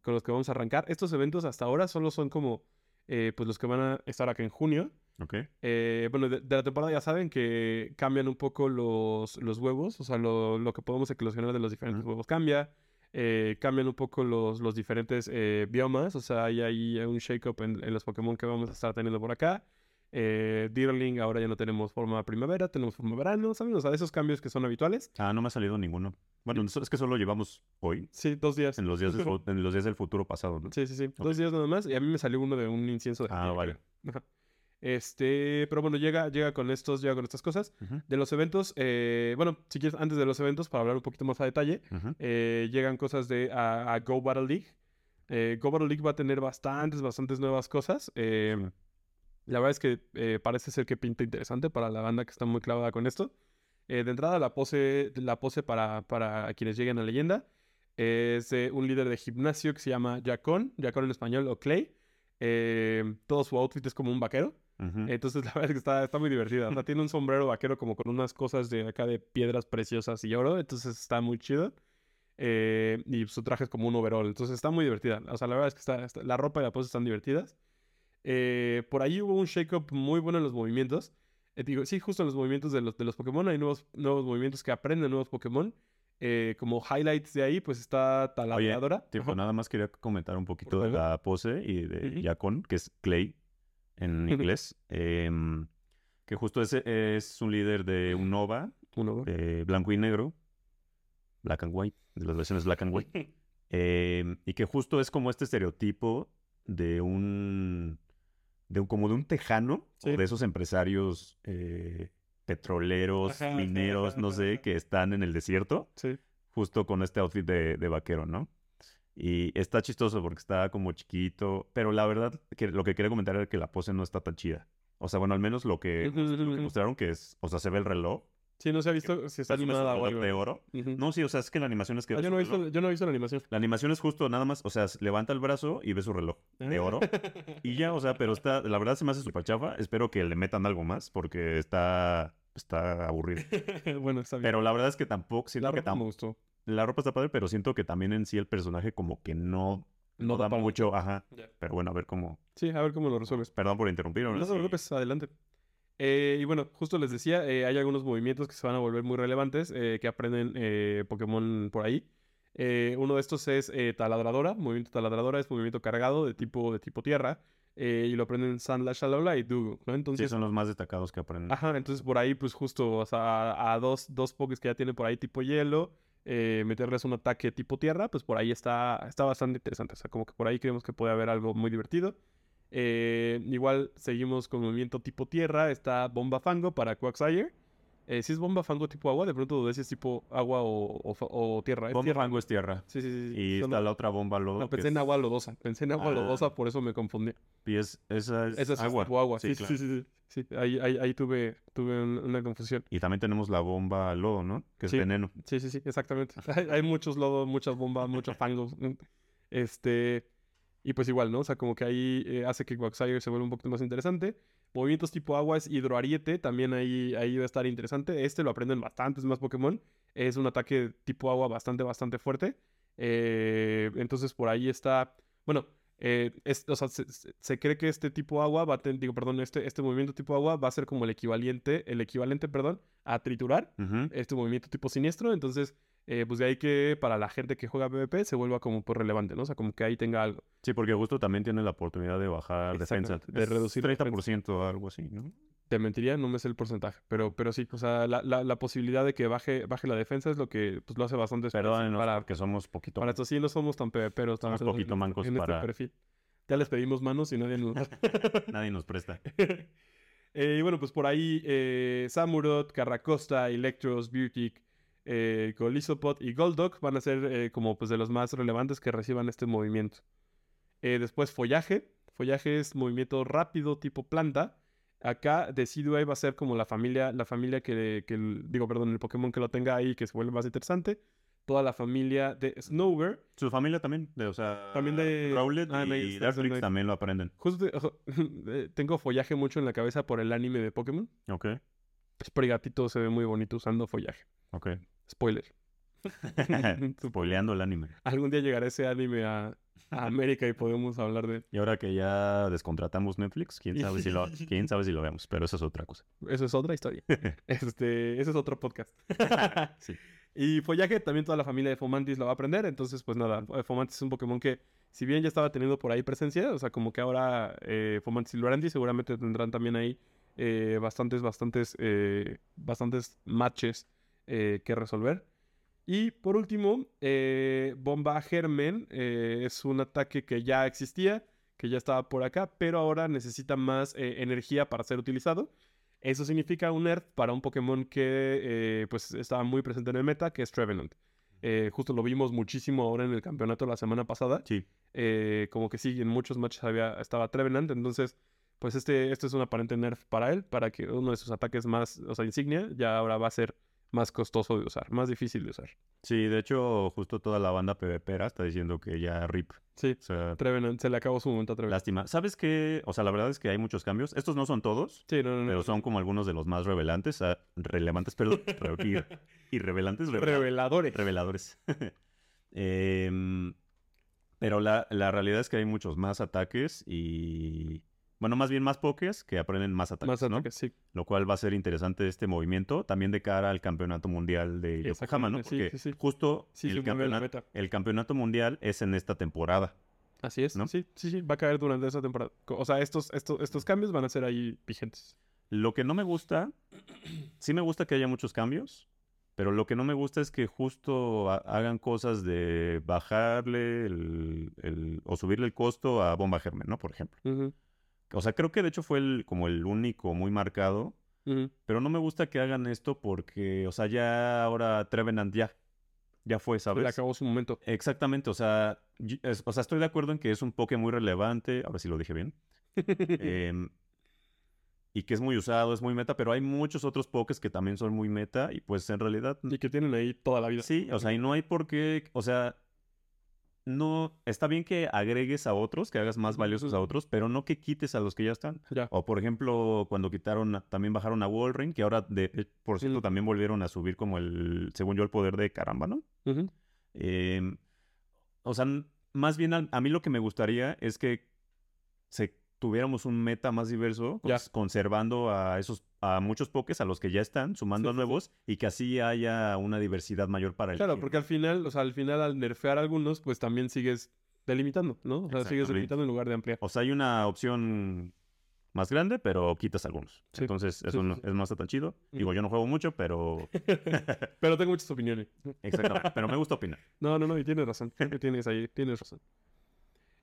con los que vamos a arrancar. Estos eventos hasta ahora solo son como, eh, pues los que van a estar acá en junio. Ok. Eh, bueno, de, de la temporada ya saben que cambian un poco los, los huevos, o sea, lo, lo que podemos eclosionar de los diferentes huevos cambia. eh, cambian un poco los, los diferentes eh, biomas, o sea, hay ahí un shake-up en, en los Pokémon que vamos a estar teniendo por acá. Eh, Deerling, ahora ya no tenemos forma primavera, tenemos forma verano, ¿saben? O sea, esos cambios que son habituales. Ah, no me ha salido ninguno. Bueno, es que solo llevamos hoy, Sí, dos días. en los días, del fu- en los días del futuro pasado, ¿no? Sí, sí, sí. Dos días nada más. Y a mí me salió uno de un incienso de Ah, vale. Este, pero bueno, llega, llega con estos, llega con estas cosas. De los eventos, eh, bueno, si quieres, antes de los eventos, para hablar un poquito más a detalle, eh, llegan cosas de a, a Go Battle League. Eh, Go Battle League va a tener bastantes, bastantes nuevas cosas. La verdad es que parece ser que pinta interesante para la banda que está muy clavada con esto. De entrada, la pose, la pose para, para quienes lleguen a leyenda es de un líder de gimnasio que se llama Jacon, Jacon en español o Clay. Todo su outfit es como un vaquero. Entonces, la verdad es que está, está muy divertida. O sea, tiene un sombrero vaquero como con unas cosas de acá de piedras preciosas y oro. Entonces, está muy chido. Eh, y su traje es como un overall. Entonces, está muy divertida. O sea, la verdad es que está, está- la ropa y la pose están divertidas. Eh, por ahí hubo un shake-up muy bueno en los movimientos. Eh, digo, sí, justo en los movimientos de los, de los Pokémon. Hay nuevos, nuevos movimientos que aprenden nuevos Pokémon. Eh, como highlights de ahí, pues está taladradora. Tipo, Ajá. nada más quería comentar un poquito de la pose y de. Yacon, que es Clay en inglés. em, que justo ese es un líder de un Nova, Uno, eh, blanco y negro, black and white, de las versiones black and white. em, y que justo es como este estereotipo de un, de un como de un tejano, o de esos empresarios eh, petroleros, Ajá, mineros, ajá, no sé, que están en el desierto sí. justo con este outfit de, de vaquero, ¿no? Y está chistoso porque está como chiquito, pero la verdad que lo que quería comentar era que la pose no está tan chida. O sea, bueno, al menos lo que, lo mostraron que es, o sea, se ve el reloj. Sí, no se ha visto si está animada o reloj algo. de oro. No, sí, o sea, es que la animación es que... Ah, yo, no he visto, yo no he visto la animación. La animación es justo nada más, o sea, levanta el brazo y ve su reloj de oro. Y ya, o sea, pero está, la verdad se me hace súper chafa. Espero que le metan algo más porque está, está aburrido. bueno, está bien. Pero la verdad es que tampoco, siento la que ropa tam- me gustó. La ropa está padre, pero siento que también en sí el personaje como que no, No no da para mucho, ajá. Pero bueno, a ver cómo. Sí, a ver cómo lo resuelves. Perdón por interrumpir. No te sí. preocupes, adelante. Eh, y bueno, justo les decía, eh, hay algunos movimientos que se van a volver muy relevantes eh, que aprenden Pokémon por ahí. Uno de estos es Taladradora. Movimiento Taladradora es movimiento cargado de tipo, de tipo tierra. eh, y lo aprenden Sandlash, Alola y Dugu, ¿no? Sí, Entonces, son los más destacados que aprenden. Ajá, entonces por ahí, pues justo, o sea, a, a dos, dos pokés que ya tienen por ahí tipo hielo, eh, meterles un ataque tipo tierra, pues por ahí está, está bastante interesante. O sea, como que por ahí creemos que puede haber algo muy divertido. Eh, igual seguimos con movimiento tipo tierra. Está Bomba Fango para Quagsire. Eh, si es Bomba Fango tipo agua, de pronto dudé si es tipo agua o, o fa- o tierra. Es Bomba tierra. Fango es tierra. Sí, sí, sí. Y está la otra bomba lodo. No, pensé en agua lodosa. Pensé en agua Ah. lodosa, por eso me confundí. Y es, esa es Esa es agua. tipo agua. Sí, Sí, sí, sí, claro. sí, sí. Ahí, ahí, ahí tuve, tuve un- una confusión. Y también tenemos la bomba lodo, ¿no? Que es Sí. veneno. Sí, sí, sí, exactamente. Hay, hay muchos lodos, muchas bombas, muchos fangos. Este. Y pues igual, ¿no? O sea, como que ahí eh, hace que Quagsire se vuelva un poquito más interesante. Movimientos tipo agua es hidroariete, también ahí, ahí va a estar interesante. Este lo aprenden bastantes más Pokémon. Es un ataque tipo agua bastante, bastante fuerte. Eh, entonces por ahí está. Bueno, eh, es- o sea, se, cree que este tipo agua va a tener, digo, perdón, este, este movimiento tipo agua va a ser como el equivalente, el equivalente, perdón, a triturar este movimiento tipo siniestro. Entonces, eh, pues de ahí que para la gente que juega PvP se vuelva como pues relevante, ¿no? O sea, como que ahí tenga algo. Sí, porque justo también tiene la oportunidad de bajar defensa. De Es reducir 30% o algo así, ¿no? Te mentiría, no me sé el porcentaje, pero, pero sí, o sea, la, la, la posibilidad de que baje, baje la defensa es lo que pues, lo hace bastante Perdónenos para, porque somos poquito. para esto sí no somos tan PvPeros. Somos poquito mancos en este para- perfil. Ya les pedimos manos y nadie nos... Nadie nos presta. Eh, y bueno, pues por ahí eh, Samurott, Carracosta, Electros, Beautic, eh, Golisopod y Golduck van a ser eh, como pues de los más relevantes que reciban este movimiento. Eh, después Follaje. Follaje es movimiento rápido tipo planta. Acá Decidueye va a ser como la familia, la familia que, digo, perdón, el Pokémon que lo tenga ahí que se vuelve más interesante. Toda la familia de Snover. Su familia también, de, o sea, También de- Rowlet ah, y Nice, Dartrix también lo aprenden. Justo ojo, eh, tengo follaje mucho en la cabeza por el anime de Pokémon. Ok, Sprigatito se ve muy bonito usando follaje. ok. Spoiler. Spoileando el anime. Algún día llegará ese anime a, a América y podemos hablar de... Y ahora que ya descontratamos Netflix, quién sabe si lo, quién sabe si lo vemos, pero eso es otra cosa. Eso es otra historia. Este, ese es otro podcast. Sí. Y Follaje, también toda la familia de Fomantis lo va a aprender. Entonces, pues nada, eh, Fomantis es un Pokémon que, si bien ya estaba teniendo por ahí presencia, o sea, como que ahora eh, Fomantis y Lurantis seguramente tendrán también ahí eh, bastantes, bastantes, eh, bastantes matches eh, que resolver. Y por último, eh, Bomba Germen eh, es un ataque que ya existía, que ya estaba por acá, pero ahora necesita más energía para ser utilizado. Eso significa un nerf para un Pokémon que pues estaba muy presente en el meta, que es Trevenant. Justo lo vimos muchísimo ahora en el campeonato la semana pasada. Sí. Como que sí, en muchos matches había, estaba Trevenant. Entonces, pues este, este es un aparente nerf para él, para que uno de sus ataques más, o sea, insignia, ya ahora va a ser más costoso de usar, más difícil de usar. Sí, de hecho, justo toda la banda PvPera está diciendo que ya RIP. Sí, O sea, Trevenant, se le acabó su momento a Trevenant. lástima. ¿Sabes qué? O sea, la verdad es que hay muchos cambios. Estos no son todos, Sí, no, no, no. pero son como algunos de los más revelantes. ah, relevantes, perdón. re- y, revelantes, revela- Reveladores. reveladores. Em, pero la, la realidad es que hay muchos más ataques y... Bueno, más bien más pokés que aprenden más ataques, Más ¿no? ataques, sí. Lo cual va a ser interesante este movimiento también de cara al campeonato mundial de Yokohama, ¿no? Porque sí, sí. justo el, campeonato, el campeonato mundial es en esta temporada. Así es, ¿no? sí, sí, sí, va a caer durante esa temporada. O sea, estos, estos, estos cambios van a ser ahí vigentes. Lo que no me gusta, sí me gusta que haya muchos cambios, pero lo que no me gusta es que justo ha- hagan cosas de bajarle el, el- o subirle el costo a Bomba Germen, ¿no? Por ejemplo. Ujú, O sea, creo que de hecho fue el, como el único muy marcado, pero no me gusta que hagan esto porque, o sea, ya ahora Trevenant ya, ya fue, Se le ¿sabes? acabó su momento. Exactamente, o sea, es- o sea, estoy de acuerdo en que es un Poké muy relevante, ahora sí lo dije bien, em, y que es muy usado, es muy meta, pero hay muchos otros Pokés que también son muy meta y pues en realidad y que tienen ahí toda la vida. sí, o sea, y no hay por qué, o sea, no, está bien que agregues a otros, que hagas más valiosos a otros, pero no que quites a los que ya están. Ya. O por ejemplo, cuando quitaron, también bajaron a Walrein, que ahora, de, eh, por cierto, también volvieron a subir como el, según yo, el poder de caramba, ¿no? Em, o sea, más bien a, a mí lo que me gustaría es que se tuviéramos un meta más diverso, conservando a esos a muchos pokés, a los que ya están, sumando Sí, a sí. nuevos y que así haya una diversidad mayor para el Claro, porque al final, o sea, al final al nerfear algunos, pues también sigues delimitando, ¿no? O sea, sigues delimitando en lugar de ampliar. O sea, hay una opción más grande, pero quitas algunos. Sí, Entonces, eso no, es más tan chido. Digo, yo no juego mucho, pero Pero tengo muchas opiniones. exactamente. pero me gusta opinar. No, no, no, y tienes razón. Tienes ahí, tienes razón.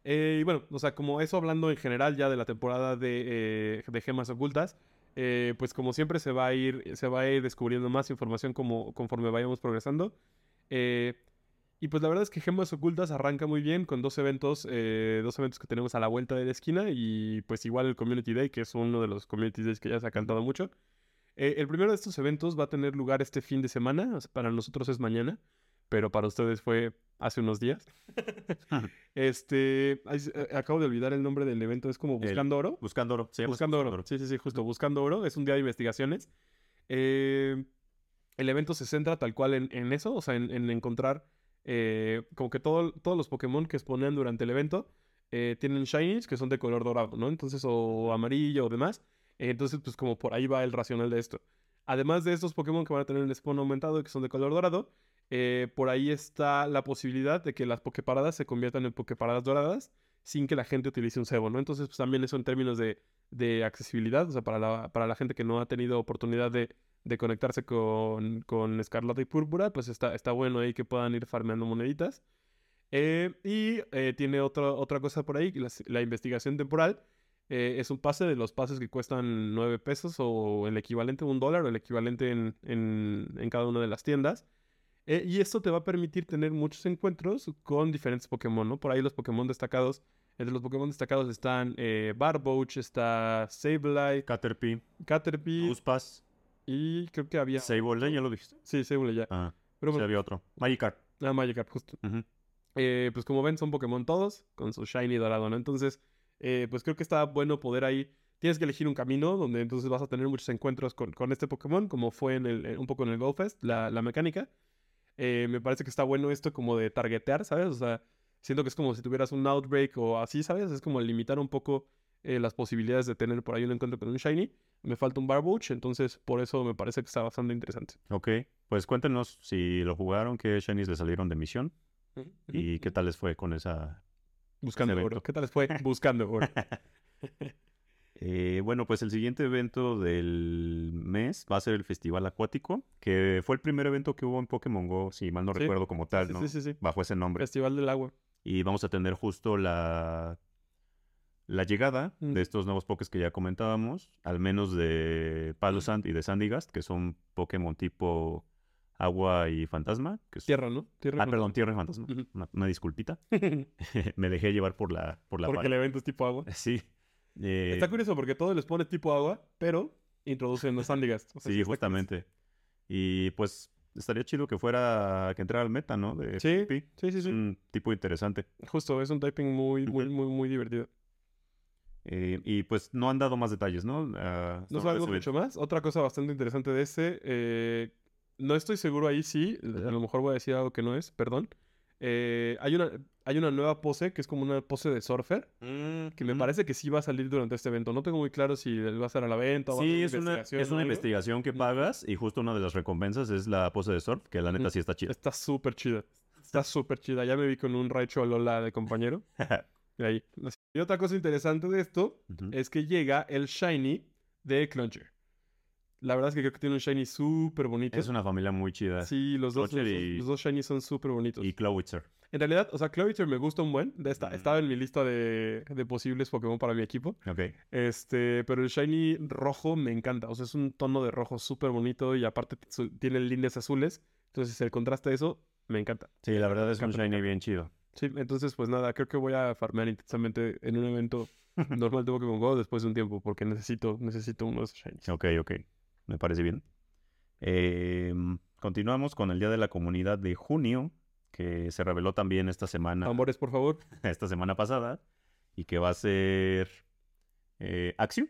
Eh, y bueno, o sea, como eso hablando en general ya de la temporada de, eh, gemas ocultas, eh, pues como siempre se va a ir, se va a ir descubriendo más información como, conforme vayamos progresando. Y pues la verdad es que Gemas Ocultas arranca muy bien con dos eventos, dos eventos que tenemos a la vuelta de la esquina y pues igual el Community Day, que es uno de los Community Days que ya se ha cantado mucho. El primero de estos eventos va a tener lugar este fin de semana, para nosotros es mañana, pero para ustedes fue hace unos días. este, eh, acabo de olvidar el nombre del evento, es como Buscando Oro. Buscando oro. llama Buscando oro. Sí, sí, sí, justo. Buscando oro. Es un día de investigaciones. Eh, el evento se centra tal cual en, en eso, o sea, en, en encontrar eh, como que todo- todos los Pokémon que exponen durante el evento eh, tienen shinies que son de color dorado, ¿no? Entonces, o amarillo o demás. Entonces, pues como por ahí va el racional de esto. Además de estos Pokémon que van a tener el spawn aumentado y que son de color dorado, eh, por ahí está la posibilidad de que las Poképaradas se conviertan en Poképaradas doradas sin que la gente utilice un cebo, ¿no? Entonces, pues también eso en términos de, de accesibilidad, o sea, para la, para la gente que no ha tenido oportunidad de, de conectarse con, con Escarlata y Púrpura, pues está, está bueno ahí que puedan ir farmeando moneditas. Eh, y eh, tiene otra, otra cosa por ahí, la, investigación temporal. es un pase de los pases que cuestan 9 pesos o el equivalente a un dólar o el equivalente en, en- en cada una de las tiendas. Eh, y esto te va a permitir tener muchos encuentros con diferentes Pokémon, ¿no? Por ahí los Pokémon destacados, entre los Pokémon destacados están eh, Barboach, está Sableye, Caterpie, Caterpie Uspas, y creo que había... Sableye, ¿ya lo dijiste? Sí, Sableye ya. Ah, Pero sí, bueno, había otro. Magikarp. ah, Magikarp, justo. Eh, pues como ven, son Pokémon todos, con su shiny dorado, ¿no? Entonces, eh, pues creo que está bueno poder ahí. Tienes que elegir un camino donde entonces vas a tener muchos encuentros con, con este Pokémon, como fue en el, un poco en el Go Fest, la, la mecánica. Eh, me parece que está bueno esto como de targetear, ¿sabes? O sea, siento que es como si tuvieras un Outbreak o así, ¿sabes? Es como limitar un poco eh, las posibilidades de tener por ahí un encuentro con un Shiny. Me falta un Barboach, entonces por eso me parece que está bastante interesante. Ok, pues cuéntenos si lo jugaron, qué shinies le salieron de misión y qué tal les fue con esa... Buscando oro. ¿Qué tal les fue? Buscando oro. Eh, bueno, pues el siguiente evento del mes va a ser el Festival Acuático, que fue el primer evento que hubo en Pokémon Go, si mal no Sí. recuerdo como tal, Sí, ¿no? sí, sí, sí. Bajo ese nombre. Festival del agua. Y vamos a tener justo la, la llegada Mm. de estos nuevos Pokés que ya comentábamos, al menos de Palosand y de Sandygast, que son Pokémon tipo agua y fantasma. Que es- Tierra, ¿no? Tierra Ah, perdón, tierra y fantasma. Una, una disculpita. Me dejé llevar por la, por la Porque el evento es tipo agua. Sí. Eh, Está curioso porque todo les pone tipo agua, pero introducen los Sandygast. O sea, sí, justamente. Y pues estaría chido que fuera, que entrara al meta, ¿no? De Sí. Sí, sí, Es sí. un tipo interesante. Justo, es un typing muy, muy, muy, muy divertido. Eh, y pues no han dado más detalles, ¿no? Ah, No sabemos mucho más. Otra cosa bastante interesante de este, eh, no estoy seguro ahí sí, a lo mejor voy a decir algo que no es, perdón. Eh, hay, una, hay una nueva pose que es como una pose de surfer, que me Ujú. parece que sí va a salir durante este evento. No tengo muy claro si va a ser a la venta o va a Sí, ser es una, investigación es una algo. investigación que Ujú. pagas y justo una de las recompensas es la pose de surf, que la neta sí está chida. Está súper chida. Está súper chida. Ya me vi con un Raichu Lola de compañero. Y ahí. Y otra cosa interesante de esto es que llega el Shiny de Cluncher. La verdad es que creo que tiene un Shiny súper bonito. Es una familia muy chida. Sí, los dos, los, dos- y- los dos Shinies son súper bonitos. Y Clowitzer. En realidad, o sea, Cloyster me gusta un buen. De esta. Estaba en mi lista de, de posibles Pokémon para mi equipo. Ok. Este, pero el Shiny rojo me encanta. O sea, es un tono de rojo súper bonito y aparte su- tiene líneas azules. Entonces, el contraste de eso me encanta. Sí, la verdad es un Encanta, me shiny bien chido. Sí, entonces pues nada, creo que voy a farmear intensamente en un evento normal de Pokémon GO después de un tiempo porque necesito, necesito unos shinies. Ok, ok. Me parece bien. Em, continuamos con el Día de la Comunidad de junio, que se reveló también esta semana, Amores, por favor. esta semana pasada, y que va a ser eh, Axio.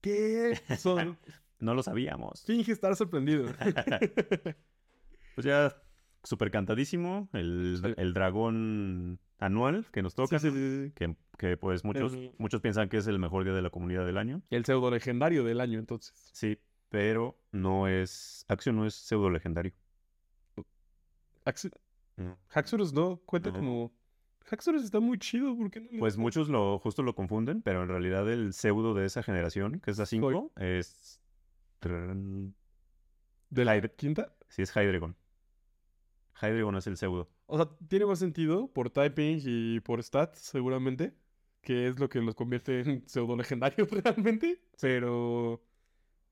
¿Qué? Son... No lo sabíamos. Finge estar sorprendido. Pues ya súper cantadísimo, el, Sí. el dragón anual que nos toca, Sí, sí. Que, que, pues muchos, muchos piensan que es el mejor día de la comunidad del año. El pseudo legendario del año, entonces. Sí, pero no es, Axio no es pseudo legendario. Ax- No. Haxorus no, cuenta No. como... Haxorus está muy chido, ¿por qué no le- Pues muchos lo justo lo confunden, pero en realidad el pseudo de esa generación, que es la 5, es... ¿De la Hydre- quinta? Sí, es Hydreigon. Hydreigon es el pseudo. O sea, tiene más sentido por typing y por stats, seguramente, que es lo que los convierte en pseudo legendarios realmente. Pero.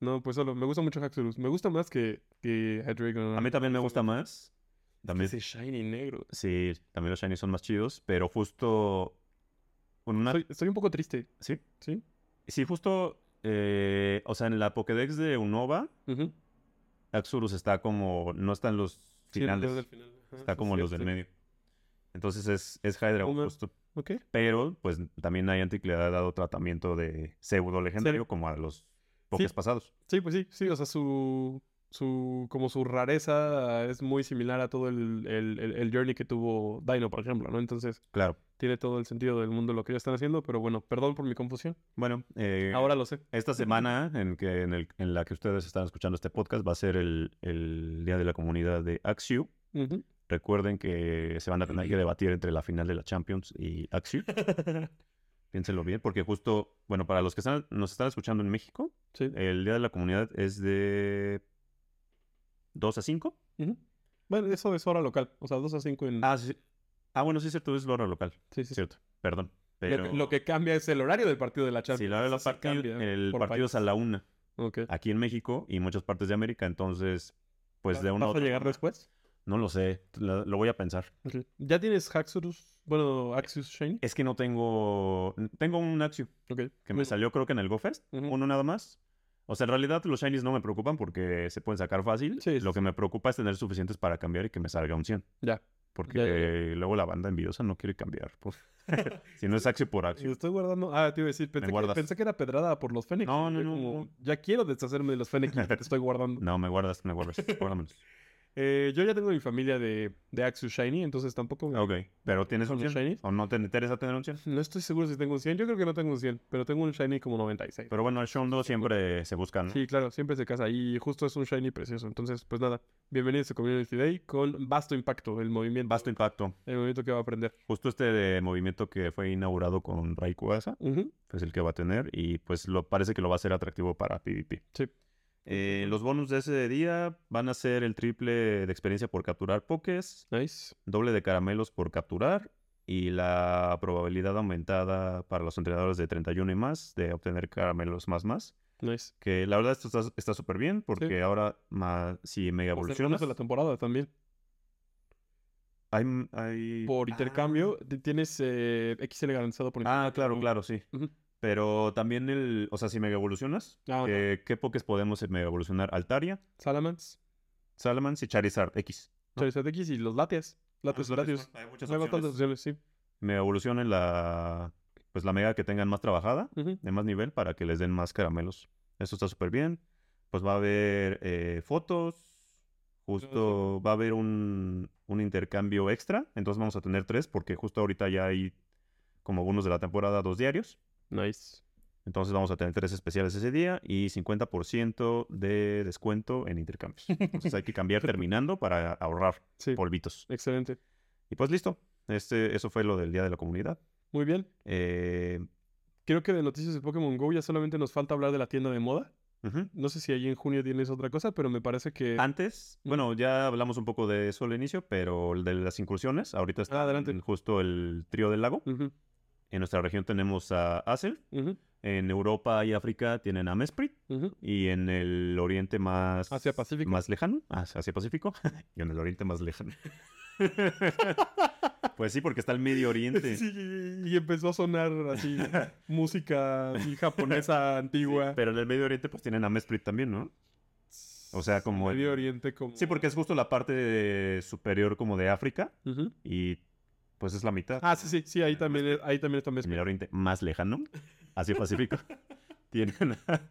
No, pues solo, me gusta mucho Haxorus. Me gusta más que, que Hydreigon. A mí también me gusta más. También, Ese shiny negro. sí, también los shinies son más chidos, pero justo... Una, Estoy, estoy un poco triste. sí, ¿Sí? sí, justo... eh, o sea, en la Pokédex de Unova. Axurus está como... No están los finales, final. Ajá, está como sí, los del medio. Entonces es, es Una- justo. Ok. Pero, pues, también Niantic le ha dado tratamiento de pseudo legendario como a los Pokés Sí. pasados. Sí, pues sí, sí, o sea, su, su, como su rareza es muy similar a todo el, el, el- el journey que tuvo Dino, por ejemplo, ¿no? Entonces, Claro. tiene todo el sentido del mundo lo que ellos están haciendo, pero bueno, perdón por mi confusión. Bueno, eh, Ahora lo sé. esta semana en, que, en, el- en la que ustedes están escuchando este podcast va a ser el, el Día de la Comunidad de Axiu. Ujú. Recuerden que se van a tener que debatir entre la final de la Champions y Axiu. Piénsenlo bien, porque justo, bueno, para los que están, nos están escuchando en México, Sí. el Día de la Comunidad es de 2 a 5. Ujú. Bueno, eso es hora local, o sea, 2 a 5 en... Ah, sí. Ah, bueno, sí es cierto, es la hora local. sí, sí, sí. Cierto, perdón. Lo, Pero que, lo que cambia es el horario del partido de la Champions. la hora de sí partido, cambia el partido es a país. la 1 Ok. aquí en México y muchas partes de América, entonces, pues de una ¿Vas a otra llegar después? No lo sé, lo, lo voy a pensar. ¿Ya tienes Haxorus? Bueno, Axios Shane. Es que no tengo. Tengo un Axio Ok. que me salió, creo que en el GoFest. Ujú. Uno nada más. O sea, en realidad los shinies no me preocupan porque se pueden sacar fácil. Sí, sí, Lo que me preocupa es tener suficientes para cambiar y que me salga un 100. Ya. Porque Ya, ya, ya. eh, luego la banda envidiosa no quiere cambiar. pues. si no es Axio por Axio. estoy guardando. Ah, te iba a decir, pensé, que, pensé que era pedrada por los Fénix. No, no, no. Ya quiero deshacerme de los Fénix te estoy guardando. No, me guardas, me guardas. Guárdamelos. Eh, yo ya tengo mi familia de, de Shiny, entonces tampoco. me- ok. ¿Pero tienes un ¿Con los 100? shinies? ¿O no te interesa tener un 100? No estoy seguro si tengo un 100. Yo creo que no tengo un 100, pero tengo un Shiny como 96. Pero bueno, el Shondo siempre se busca, ¿no? Sí, claro, siempre se casa. Y justo es un Shiny precioso. Entonces, pues nada, bienvenidos a Community Day con vasto impacto, el movimiento. Vasto impacto. El movimiento que va a aprender. Justo este de movimiento que fue inaugurado con Rayquaza. Ujú. es el que va a tener y pues lo parece que lo va a hacer atractivo para PvP. Sí. Eh, los bonus de ese día van a ser el triple de experiencia por capturar pokés, Nice. doble de caramelos por capturar y la probabilidad aumentada para los entrenadores de 31 y más de obtener caramelos más más. Nice. Que la verdad esto está- súper bien porque ahora ma- si mega evolucionas de la temporada también. Por Ah, intercambio, tienes eh, XL garantizado por Ah, intercambio. claro, claro, sí. Pero también el, o sea, si mega evolucionas, Ah, eh, ¿qué pokés podemos mega evolucionar? Altaria, Salamence, Salamence y Charizard X. ¿no? Charizard X y los Latias. Latios Ah, Latios. Hay muchas Hay opciones. opciones, sí. Me evolucionen la, pues la mega que tengan más trabajada, de más nivel, para que les den más caramelos. Eso está súper bien. Pues va a haber eh, fotos. Justo va a haber un, un intercambio extra. Entonces vamos a tener tres, porque justo ahorita ya hay como algunos de la temporada dos diarios. Nice. Entonces vamos a tener tres especiales ese día y 50% de descuento en intercambios. Entonces hay que cambiar terminando para ahorrar Sí. polvitos. Excelente. Y pues listo. Este, eso fue lo del Día de la Comunidad. Muy bien. Eh, Creo que de noticias de Pokémon Go ya solamente nos falta hablar de la tienda de moda. No sé si ahí en junio tienes otra cosa, pero me parece que... Antes, bueno, ya hablamos un poco de eso al inicio, pero el de las incursiones, ahorita está adelante. justo el trío del lago. Ujú, En nuestra región tenemos a ujú, en Europa y África tienen a Mesprit, y en el oriente más... Asia-Pacífico. Más lejano, ah, Asia Pacífico, y en el oriente más lejano. pues sí, porque está el Medio Oriente. Sí, y empezó a sonar así música japonesa antigua. Pero en el Medio Oriente pues tienen a Mesprit también, ¿no? O sea, como... el- Medio Oriente como... Sí, porque es justo la parte de- superior como de África y pues es la mitad. Ah, sí, sí, sí, ahí también, ahí también está el Oriente más lejano, Asia Pacífico, tienen a,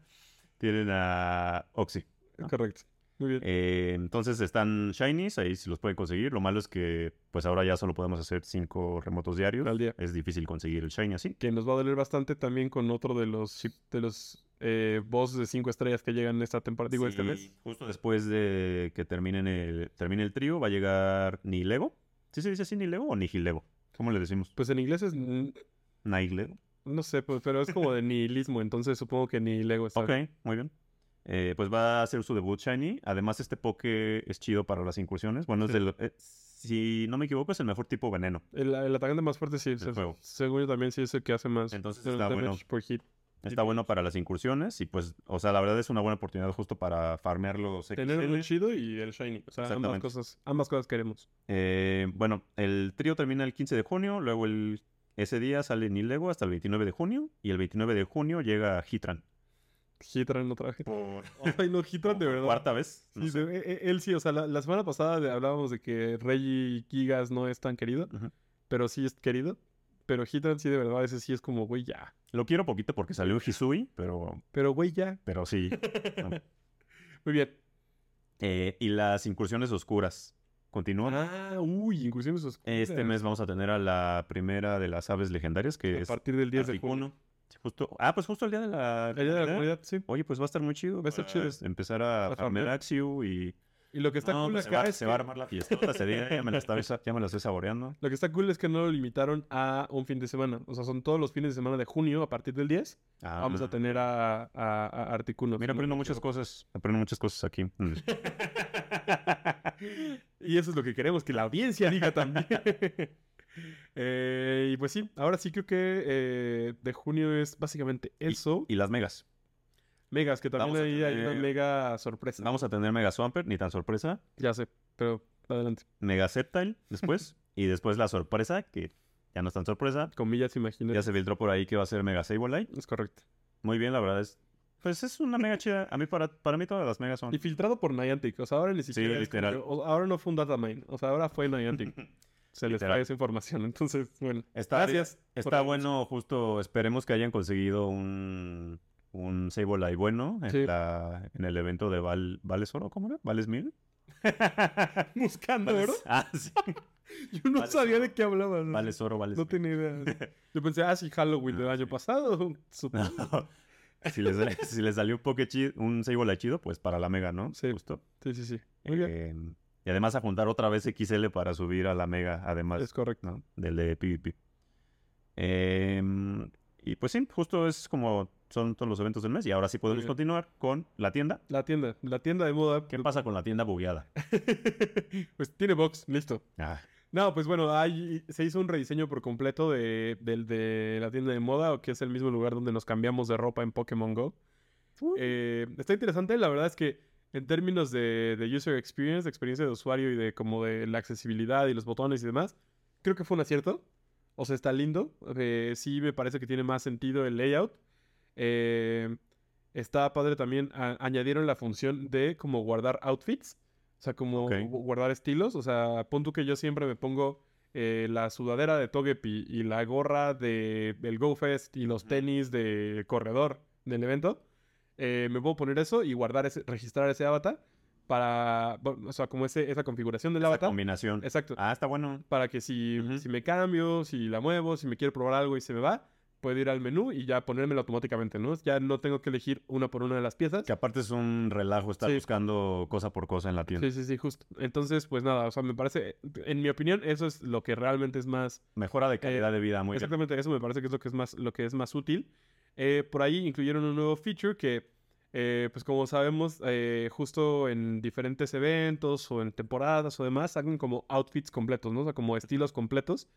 tienen a Oxy. ¿no? Correcto. Muy bien. Eh, entonces están Shinies, ahí si los pueden conseguir. Lo malo es que pues ahora ya solo podemos hacer cinco remotos diarios. Al día. Es difícil conseguir el Shiny así. Que nos va a doler bastante también con otro de los, de los eh, boss de cinco estrellas que llegan esta temporada, digo, este mes. Justo después de que terminen el, termine el trío va a llegar Nilego. ¿Sí se dice así Nilego o Nihilego? ¿Cómo le decimos? Pues en inglés es... Nihilego. No sé, pues, pero es como de nihilismo, entonces supongo que ni Lego está. Ok, muy bien. eh, pues va a hacer su debut Shiny. Además, este Poke es chido para las incursiones. Bueno, es del- eh, si no me equivoco, es el mejor tipo veneno. El, el atacante más fuerte sí, se- juego. según yo también sí es el que hace más Entonces está bueno. por hit. Está bueno para las incursiones y pues, o sea, la verdad es una buena oportunidad justo para farmear los Tener XL. el chido y el shiny. O sea, ambas cosas, ambas cosas queremos. Eh, bueno, el trío termina el 15 de junio, luego el, ese día sale Nilego hasta el 29 de junio y el 29 de junio llega Hitran. Hitran no traje. Por Ay, no, Hitran de verdad. cuarta vez. no Sí, sé. de- e- e- él sí, o sea, la, la semana pasada hablábamos de que Reggie Gigas no es tan querido, pero sí es querido. Pero Hitran sí, de verdad, ese sí es como, güey, ya. Lo quiero poquito porque salió Hisui, pero, Pero, güey, ya. pero sí. Muy bien. Eh, y las incursiones oscuras continúan. Ah, uy, incursiones oscuras. Este mes vamos a tener a la primera de las aves legendarias, que A es partir del 10 de junio. Justo, ah, pues justo el día de la, El día de la comunidad, sí. Oye, pues va a estar muy chido. Va a estar chido. Empezar a, A farmear farmear. Axiu y... Y lo que está No, cool pues se, va, es se que- va a armar la fiesta. Ya me, la estaba- ya me la estoy saboreando. Lo que está cool es que no lo limitaron a un fin de semana. O sea, son todos los fines de semana de junio, a partir del 10, vamos a Ah, tener a, a, a Articuno. Mira, aprendo muchas cosas. Aprendo muchas cosas aquí. Y eso es lo que queremos, que la audiencia diga también. Eh, y pues sí, ahora sí creo que eh, de junio es básicamente eso. y las megas. Megas, que también Vamos a ahí hay una tener- mega sorpresa. Vamos a tener Mega Swampert, ni tan sorpresa. Ya sé, pero adelante. Mega Sceptile después. y después la sorpresa, que ya no es tan sorpresa. Comillas, imagínate. Ya se filtró por ahí que va a ser Mega Sableye. Es correcto. Muy bien, la verdad es... Pues es una mega chida. A mí, para, para mí todas las megas son... Y filtrado por Niantic. O sea, ahora ni siquiera. como literal. que- o- ahora no fue un datamine. O sea, ahora fue Niantic. Se les trae esa información. Entonces, bueno. Está, Gracias. Está bueno, justo esperemos que hayan conseguido un, un Sableye bueno en, Sí. la- en el evento de Val, ¿Vales Oro? ¿Cómo era? ¿Vales Mil? Buscando oro. Ah, sí. Yo no Vales sabía oro. de qué hablabas. ¿no? Vales Oro, Vales No Mil. tenía idea. Yo pensé, ah, sí, Halloween del Ah, año sí. pasado. No. Si les, si les salió un, poke chido, un Sableye chido, pues para la mega, ¿no? Sí. Justo. Sí, sí, sí. Muy bien. Eh, y además a juntar otra vez XL para subir a la mega, además. Es correcto. ¿no? Del de PvP. Em, y pues sí, justo es como son todos los eventos del mes. Y ahora sí podemos bien. continuar con la tienda. La tienda. La tienda de moda. ¿Qué pasa con la tienda bugueada? pues tiene box. Listo. Ah, No, pues bueno, hay, se hizo un rediseño por completo de, del de la tienda de moda, que es el mismo lugar donde nos cambiamos de ropa en Pokémon Go. Eh, está interesante, la verdad es que en términos de, de user experience, de experiencia de usuario y de como de la accesibilidad y los botones y demás, creo que fue un acierto. O sea, está lindo. Eh, sí me parece que tiene más sentido el layout. Eh, está padre también. a- añadieron la función de como guardar outfits. O sea, como guardar estilos. O sea, pon tú que yo siempre me pongo eh, la sudadera de Togepi y la gorra de el Go Fest y los tenis de corredor del evento. Me puedo poner eso y guardar ese, registrar ese avatar para, o sea, como ese, esa configuración del esa avatar. combinación. Exacto. Ah, está bueno. Para que si, Ujú. si me cambio, si la muevo, si me quiero probar algo y se me va, puedo ir al menú y ya ponérmelo automáticamente, ¿no? Ya no tengo que elegir una por una de las piezas. Que aparte es un relajo estar Sí. buscando cosa por cosa en la tienda. Sí, sí, sí, justo. Entonces, pues nada, o sea, me parece, en mi opinión, eso es lo que realmente es más Mejora de calidad de vida, muy bien. Exactamente, eso me parece que es lo que es más, lo que es más útil. Eh, por ahí incluyeron un nuevo feature que, eh, pues como sabemos, eh, justo en diferentes eventos o en temporadas o demás, sacan como outfits completos, ¿no? O sea, como estilos completos,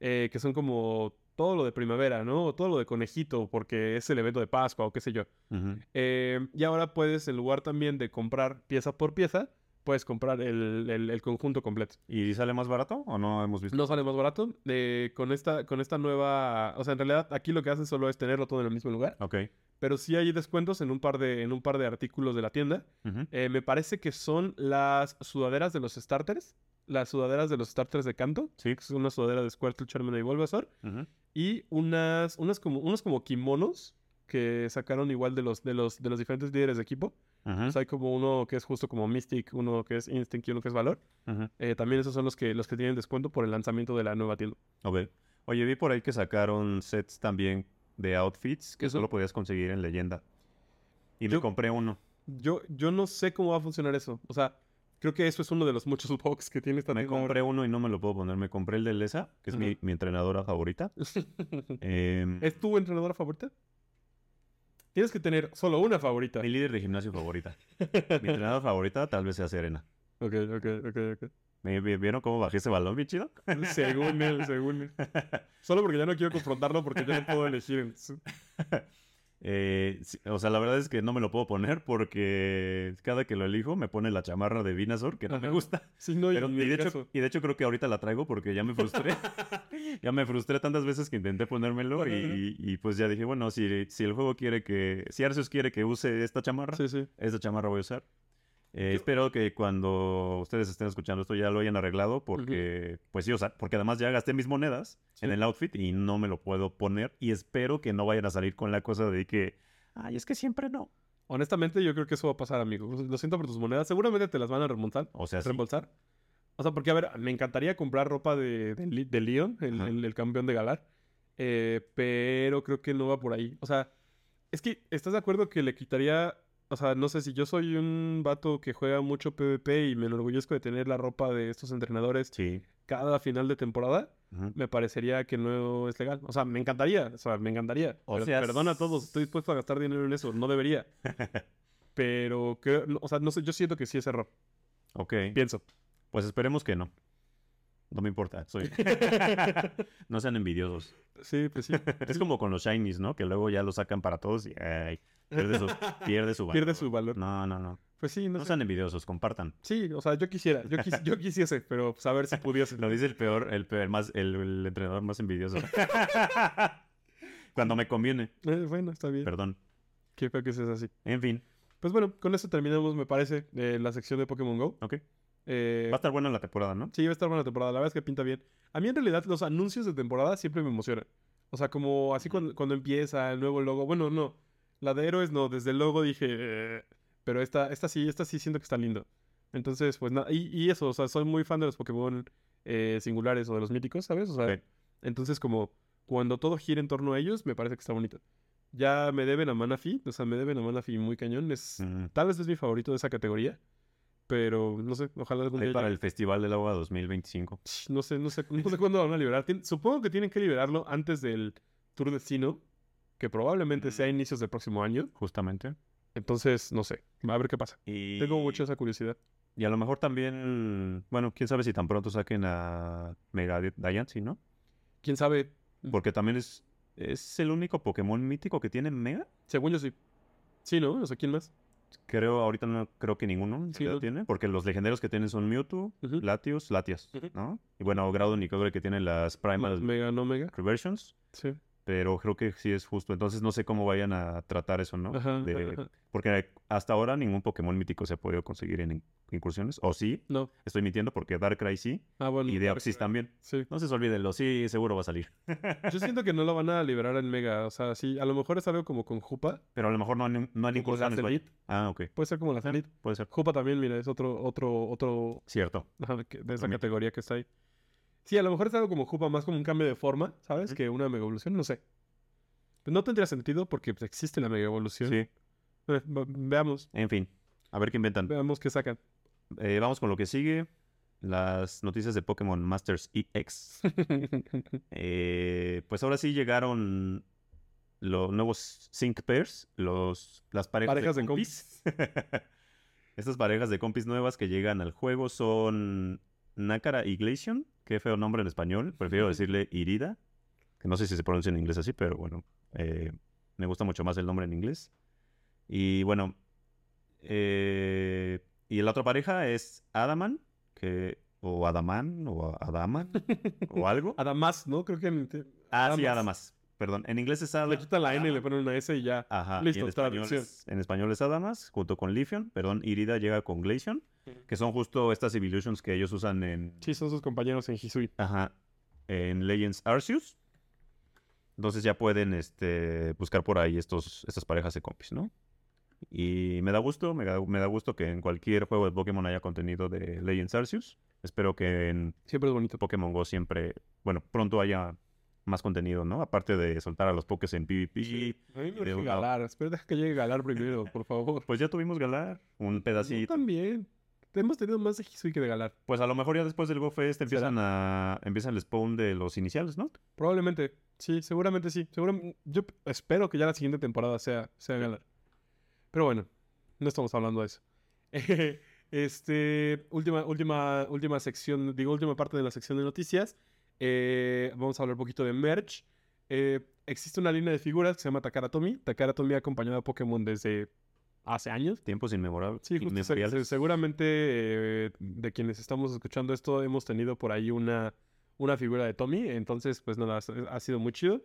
eh, que son como todo lo de primavera, ¿no? O todo lo de conejito, porque es el evento de Pascua o qué sé yo. Ujú. Eh, y ahora puedes, en lugar también de comprar pieza por pieza, puedes comprar el, el- el conjunto completo. ¿Y sale más barato o no hemos visto? No sale más barato. eh, con, esta, con esta nueva. O sea, en realidad aquí lo que hace solo es tenerlo todo en el mismo lugar. Ok. Pero sí hay descuentos en un par de, en un par de artículos de la tienda. Eh, me parece que son las sudaderas de los starters. Las sudaderas de los starters de canto. Sí. que Es una sudadera de Squirtle, Charmander y Bulbasaur. Y unas, unas como, unos como kimonos que sacaron igual de los, de los, de los diferentes líderes de equipo. Ujú. O sea, hay como uno que es justo como Mystic, uno que es Instinct y uno que es Valor. Eh, también esos son los que, los que tienen descuento por el lanzamiento de la nueva tienda. Ok. Oye, vi por ahí que sacaron sets también de outfits que Eso- solo podías conseguir en leyenda. Y Yo- me compré uno. Yo, yo no sé cómo va a funcionar eso. O sea, creo que eso es uno de los muchos bugs que tiene esta Me ahora. compré uno y no me lo puedo poner. Me compré el de Lesa, que es mi entrenadora favorita. Em, ¿Es tu entrenadora favorita? Tienes que tener solo una favorita. Mi líder de gimnasio favorita. Mi entrenador favorita tal vez sea Serena. Ok, ok, ok, ok. ¿Me- me- ¿Vieron cómo bajé ese balón, bien chido? Según él, según él. Solo porque ya no quiero confrontarlo porque ya no puedo elegir. Eh, o sea, la verdad es que no me lo puedo poner porque cada que lo elijo me pone la chamarra de Vinazor, que no me gusta. Sí, no, y Pero, de hecho, y de hecho creo que ahorita la traigo porque ya me frustré. ya me frustré tantas veces que intenté ponérmelo y, y pues ya dije, bueno, si, si el juego quiere que, si Arceus quiere que use esta chamarra, Sí, sí. esta chamarra voy a usar. Eh, Yo- Espero que cuando ustedes estén escuchando esto ya lo hayan arreglado porque, pues sí, o sea, porque además ya gasté mis monedas en el outfit y no me lo puedo poner y espero que no vayan a salir con la cosa de que, ay, es que siempre no. Honestamente, yo creo que eso va a pasar, amigo. Lo siento por tus monedas. Seguramente te las van a remontar. O sea, sí. reembolsar. O sea, porque, a ver, me encantaría comprar ropa de, de, Leon, el- el campeón de Galar. eh, pero creo que no va por ahí. O sea, es que, ¿estás de acuerdo que le quitaría... O sea, no sé, si yo soy un vato que juega mucho PvP y me enorgullezco de tener la ropa de estos entrenadores Sí. cada final de temporada, me parecería que no es legal. O sea, me encantaría, o sea, me encantaría. O sea, perdona a todos, estoy dispuesto a gastar dinero en eso, no debería. Pero, o sea, no sé, yo siento que sí es error, Ok, pienso. pues esperemos que no. No me importa, soy... no sean envidiosos. Sí, pues sí. Es como con los shinies, ¿no? Que luego ya lo sacan para todos y ay, pierde su, pierde su valor. Pierde su valor. No, no, no. Pues sí, no, No sé. sean envidiosos, compartan. Sí, o sea, yo quisiera, yo, quis- yo quisiese, pero pues, a ver si pudiese. Lo dice el peor, el peor, más, el, el entrenador más envidioso. Cuando me conviene. Eh, bueno, está bien. Perdón. Qué feo que seas así. En fin, Pues bueno, con eso terminamos, me parece, eh, la sección de Pokémon Go. ok. Eh, Va a estar buena la temporada, ¿no? sí, va a estar buena la temporada, la verdad es que pinta bien. A mí en realidad los anuncios de temporada siempre me emocionan. O sea, como así cuando, cuando empieza el nuevo logo. Bueno, no. La de héroes no, desde el logo dije... eh, pero esta, esta sí, esta sí siento que está lindo. Entonces, pues nada. Y, y eso, o sea, soy muy fan de los Pokémon eh, singulares o de los míticos, ¿sabes? O sea, entonces como cuando todo gira en torno a ellos, me parece que está bonito. Ya me deben a Manafi, o sea, me deben a Manafi muy cañón. Es, Mm. Tal vez es mi favorito de esa categoría. Pero no sé, ojalá algún Ahí día. para llegue. el Festival del Agua 2025. Ch, No sé, no sé, no sé cuándo lo van a liberar. Tien- supongo que tienen que liberarlo antes del Tour Destino, que probablemente sea a inicios del próximo año. Justamente. Entonces, no sé, a ver qué pasa. Y, Tengo mucho esa curiosidad. y a lo mejor también, bueno, quién sabe si tan pronto saquen a Mega Diancie, ¿no? ¿Quién sabe? Porque también es, es el único Pokémon mítico que tiene Mega. Según yo sí. Sí, ¿no? O sea, ¿quién más? Creo, ahorita no creo que ninguno Sí, no. tiene, porque los legendarios que tienen son Mewtwo, Ujú. Latios, Latias. ¿no? Y bueno, Groudon y Kyogre que tienen las Primal Mega, no Mega. Reversions, Sí. Pero creo que sí es justo. Entonces no sé cómo vayan a tratar eso, ¿no? Ajá, De- ajá. Porque hasta ahora ningún Pokémon mítico se ha podido conseguir en in- incursiones. O sí, No. estoy mintiendo porque Darkrai sí Ah, bueno. y. Deoxys también. Sí. No se olvídenlo, sí, seguro va a salir. Yo siento que no lo van a liberar en Mega. O sea, sí, a lo mejor es algo como con Jupa. Pero a lo mejor no, han- no han incursiones. Ah, ok. Puede ser como la Zenith. Puede ser. Jupa también, mira, es otro, otro, otro Cierto. ajá, de esa También. categoría que está ahí. Sí, a lo mejor es algo como Jupa, más como un cambio de forma, ¿sabes? Que una mega evolución, no sé. Pues no tendría sentido porque pues, existe la mega evolución. Sí. Eh, veamos, En fin, a ver qué inventan. veamos qué sacan. Eh, vamos con lo que sigue. Las noticias de Pokémon Masters EX. Eh, pues ahora sí llegaron los nuevos Sync Pairs, los, las parejas, Parejas de de compis. Estas parejas de compis nuevas que llegan al juego son Nakara y Glaceon. Qué feo nombre en español. Prefiero decirle Irida. Que no sé si se pronuncia en inglés así, pero bueno. eh, me gusta mucho más el nombre en inglés. Y bueno. eh, y la otra pareja es Adaman. Que, o Adaman. O Adaman. o algo. Adamas, ¿no? Creo que en- te- Ah, sí, Adamas. Adamas. Perdón. En inglés es Adamas. le quitan la N y le ponen una S y ya. Ajá. Listo, en español, es, en español es Adamas, junto con Lifion. Perdón, Irida llega con Glaceon. Que son justo estas Evolutions que ellos usan en. Sí, son sus compañeros en Hisui. Ajá. En Legends Arceus. Entonces ya pueden este, buscar por ahí estos, estas parejas de compis, ¿no? Y me da gusto, me da, me da gusto que en cualquier juego de Pokémon haya contenido de Legends Arceus. Espero que en Siempre es bonito. Pokémon Go siempre, bueno, pronto haya más contenido, ¿no? Aparte de soltar a los Pokés en PvP. A mí me de Galar. Espera que llegue Galar primero, por favor. Pues ya tuvimos Galar, un Yo pedacito. también. Hemos tenido más de Hisui que de Galar. Pues a lo mejor ya después del GoFest empiezan a... Empiezan el spawn de los iniciales, ¿no? Probablemente. Sí, seguramente sí. Seguramente, yo espero que ya la siguiente temporada sea, sea Galar. Pero bueno, no estamos hablando de eso. este, última, última, última sección, digo, última parte de la sección de noticias. Eh, vamos a hablar un poquito de merch. Eh, existe una línea de figuras que se llama Takara Tomy. Takara Tomy ha acompañado a Pokémon desde hace años. Tiempos inmemorables. Sí, justo, se- seguramente eh, de quienes estamos escuchando esto hemos tenido por ahí una, una figura de Tommy, entonces pues nada, ha, sido muy chido.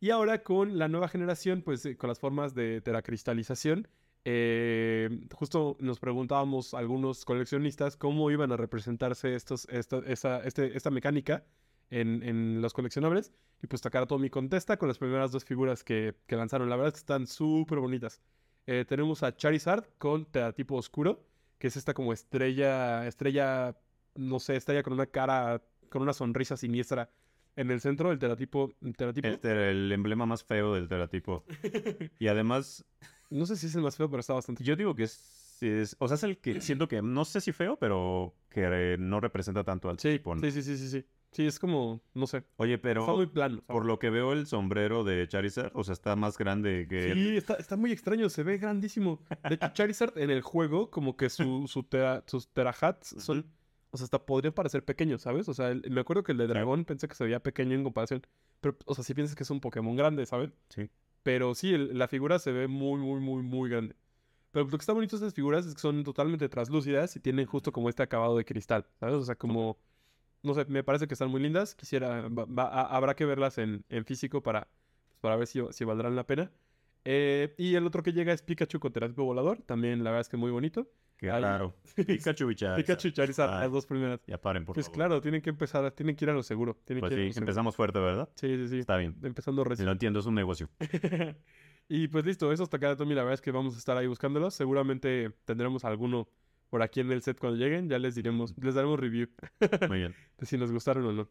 Y ahora con la nueva generación, pues eh, con las formas de teracristalización, eh, justo nos preguntábamos algunos coleccionistas cómo iban a representarse estos, esta, esa- este- esta mecánica en, en los coleccionables. Y pues Takara Tomy contesta con las primeras dos figuras que, que lanzaron. La verdad es que están súper bonitas. Eh, tenemos a Charizard con tipo oscuro, que es esta como estrella, estrella, no sé, estrella con una cara, con una sonrisa siniestra en el centro, el teratipo, el teratipo. Este era el emblema más feo del teratipo. y además, No sé si es el más feo, pero está bastante. yo digo que es, es- O sea, es el que siento que, no sé si feo, pero que no representa tanto al Sí, tipo. ¿no? sí, sí, sí, sí, sí. Sí, es como, no sé, Oye, pero está muy plano. por lo que veo el sombrero de Charizard, o sea, está más grande que. Sí, está, está muy extraño, se ve grandísimo. De hecho, Charizard en el juego, como que su, su tera- sus terahats son, o sea, hasta podrían parecer pequeños, ¿sabes? O sea, el- me acuerdo que el de dragón pensé que se veía pequeño en comparación, pero, o sea, sí piensas que es un Pokémon grande, ¿sabes? Sí. Pero sí, el- la figura se ve muy, muy, muy, muy grande. Pero lo que está bonito de estas figuras es que son totalmente translúcidas y tienen justo como este acabado de cristal, ¿sabes? O sea, como, no sé, me parece que están muy lindas. Quisiera, va- va- habrá que verlas en, en físico para, pues, para ver si, si valdrán la pena. Eh, y el otro que llega es Pikachu con terapio volador. También la verdad es que muy bonito. Raro. Pikachu y Charizard. Pikachu y Charizard, las dos primeras. Ya paren, por Pues favor. claro, tienen que empezar, tienen que ir a lo seguro. Tienen Pues que sí, seguro. empezamos fuerte, ¿verdad? Sí, sí, sí. Está bien. Empezando Si recién. lo entiendo, es un negocio. y pues listo, esos Takara Tomy, la verdad es que vamos a estar ahí buscándolos. Seguramente tendremos alguno por aquí en el set cuando lleguen. Ya les diremos, les daremos review Muy bien. de si nos gustaron o no.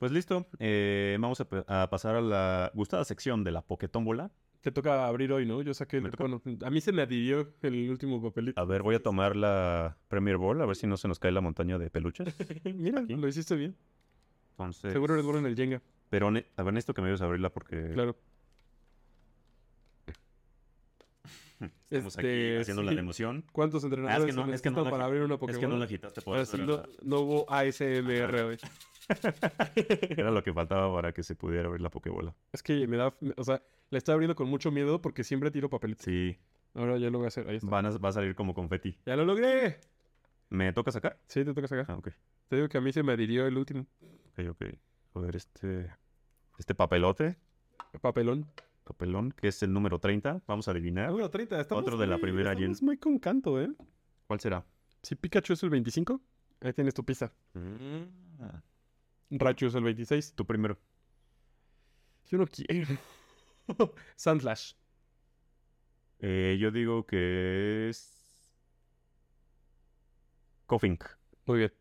Pues listo. eh, vamos a, pasar a la gustada sección de la Poketómbola. Te toca abrir hoy, ¿no? Yo saqué, bueno, a mí se me adhirió el último papelito. A ver, voy a tomar la Premier Ball, a ver si no se nos cae la montaña de peluches. Mira, Aquí. lo hiciste bien. Entonces, Seguro eres bueno en el Jenga, Pero a ver, necesito que me ayudes a abrirla porque claro. estamos aquí Este, haciendo la sí. de emoción. ¿Cuántos entrenadores que no- es que no la para gi- abrir una Es Pokémon? que no la quitaste por eso. no, no hubo ASMR hoy. era lo que faltaba para que se pudiera abrir la Pokébola. Es que me da, o sea, la estoy abriendo con mucho miedo porque siempre tiro papelitos. Sí, Ahora ya lo voy a hacer, ahí está. van a- va a salir como confeti. ¡Ya lo logré! ¿Me toca sacar? Sí, te toca sacar. Ah, ok. Te digo que a mí se me adhirió el último Ok, ok. A ver, este... Este papelote, papelón. Papelón, que es el número 30. Vamos a adivinar. Número 30, estamos Otro de la muy- primera gen. Estamos muy con canto, ¿eh? ¿Cuál será? Si Pikachu es el 25, ahí tienes tu pista. Ah, Raichu es el 26. Tú primero. Yo no quiero. Sandlash. Eh, yo digo que es... Kofink. Muy bien.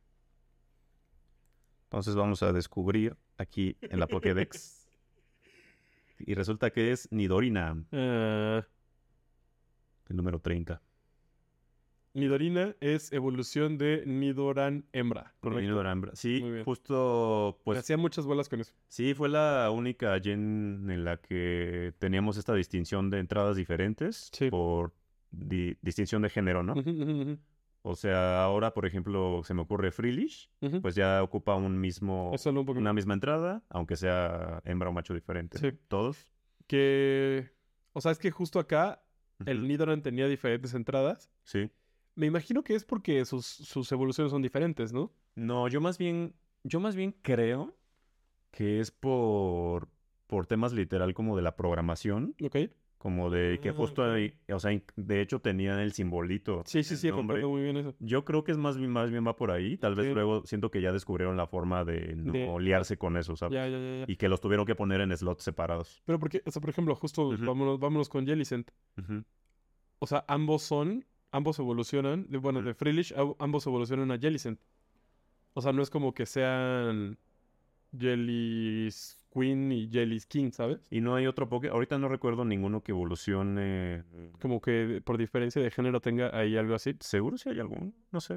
Entonces vamos a descubrir aquí en la Pokédex. y resulta que es Nidorina, Ah, el número 30. Nidorina es evolución de Nidoran hembra. Correcto. Nidoran, Sí, Muy bien. justo, pues hacía muchas bolas con eso. sí, fue la única gen en la que teníamos esta distinción de entradas diferentes Sí. por di- distinción de género, ¿no? O sea, ahora, por ejemplo, se me ocurre Freelish, pues ya ocupa un mismo, un una misma entrada, aunque sea hembra o macho diferente. Sí. Todos. que... O sea, es que justo acá el. Nidoran tenía diferentes entradas. Sí. Me imagino que es porque sus, sus evoluciones son diferentes, ¿no? No, yo más bien, yo más bien creo que es por, por temas literal como de la programación, ¿Ok? Como de que Ah, justo ahí, o sea, de hecho tenían el simbolito. Sí, sí, sí, comprendo muy bien eso. Yo creo que es más bien, más bien va por ahí. Tal vez luego siento que ya descubrieron la forma de no De- liarse con eso, ¿sabes? Ya, ya, ya. Y que los tuvieron que poner en slots separados. Pero porque, o sea, por ejemplo, justo vámonos, vámonos con Jellicent. O sea, ambos son, ambos evolucionan, de- bueno, de Freelish, ambos evolucionan a Jellicent. O sea, no es como que sean Jellis... Queen y Jelly's King, ¿sabes? Y no hay otro Poké. Ahorita no recuerdo ninguno que evolucione. Como que por diferencia de género tenga ahí algo así. Seguro si hay algún. No sé.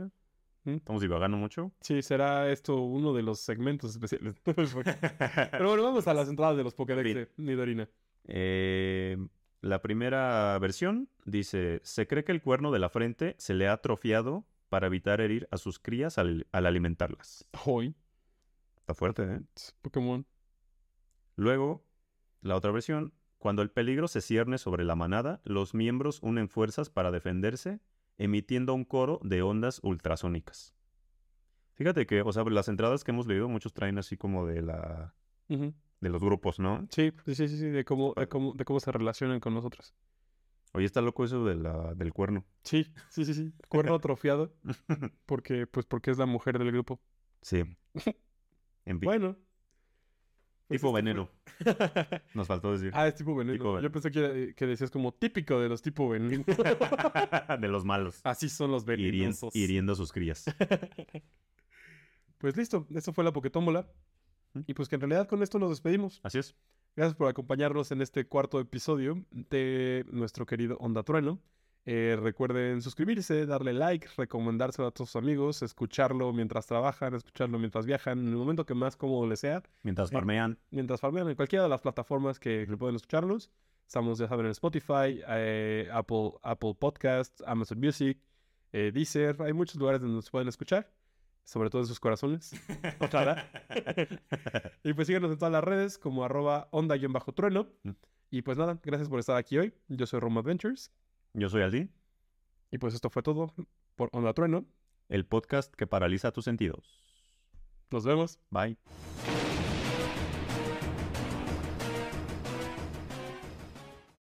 ¿Mm? Estamos divagando mucho. Sí, será esto uno de los segmentos especiales. Pero bueno, vamos a las entradas de los Pokédex de Nidorina. Eh, la primera versión dice: Se cree que el cuerno de la frente se le ha atrofiado para evitar herir a sus crías al, al alimentarlas. Hoy, Está fuerte, ¿eh? Pokémon. Luego, la otra versión, cuando el peligro se cierne sobre la manada, los miembros unen fuerzas para defenderse, emitiendo un coro de ondas ultrasónicas. Fíjate que, o sea, las entradas que hemos leído, muchos traen así como de la de los grupos, ¿no? Sí, sí, sí, sí, sí, de cómo, de cómo, de cómo se relacionan con nosotros. Oye, está loco eso de la, del cuerno. Sí, sí, sí, sí. Cuerno atrofiado, porque, pues, porque es la mujer del grupo. sí. En fin, Bueno. Pues tipo veneno. Nos faltó decir. Ah, es tipo veneno. Tipo veneno. Yo pensé que, que decías como típico de los tipo veneno. de los malos. Así son los Hirien- venenosos. hiriendo a sus crías. Pues listo, eso fue la Poketómbola. Y pues que en realidad con esto nos despedimos. Así es. Gracias por acompañarnos en este cuarto episodio de nuestro querido Onda Trueno. Eh, recuerden suscribirse, darle like, recomendárselo a todos sus amigos, escucharlo mientras trabajan, escucharlo mientras viajan, en el momento que más cómodo les sea, Mientras Sí. farmean. mientras farmean en cualquiera de las plataformas que, que pueden escucharlos. Estamos, ya saben, en Spotify, eh, Apple, Apple Podcasts, Amazon Music, eh, Deezer. Hay muchos lugares donde nos pueden escuchar, sobre todo en sus corazones. Ojalá. y pues síganos en todas las redes como arroba onda-trueno. Y pues nada, gracias por estar aquí hoy. Yo soy Roma Adventures. Yo soy Aldi, Y pues esto fue todo por Onda Trueno. el podcast que paraliza tus sentidos. Nos vemos. Bye.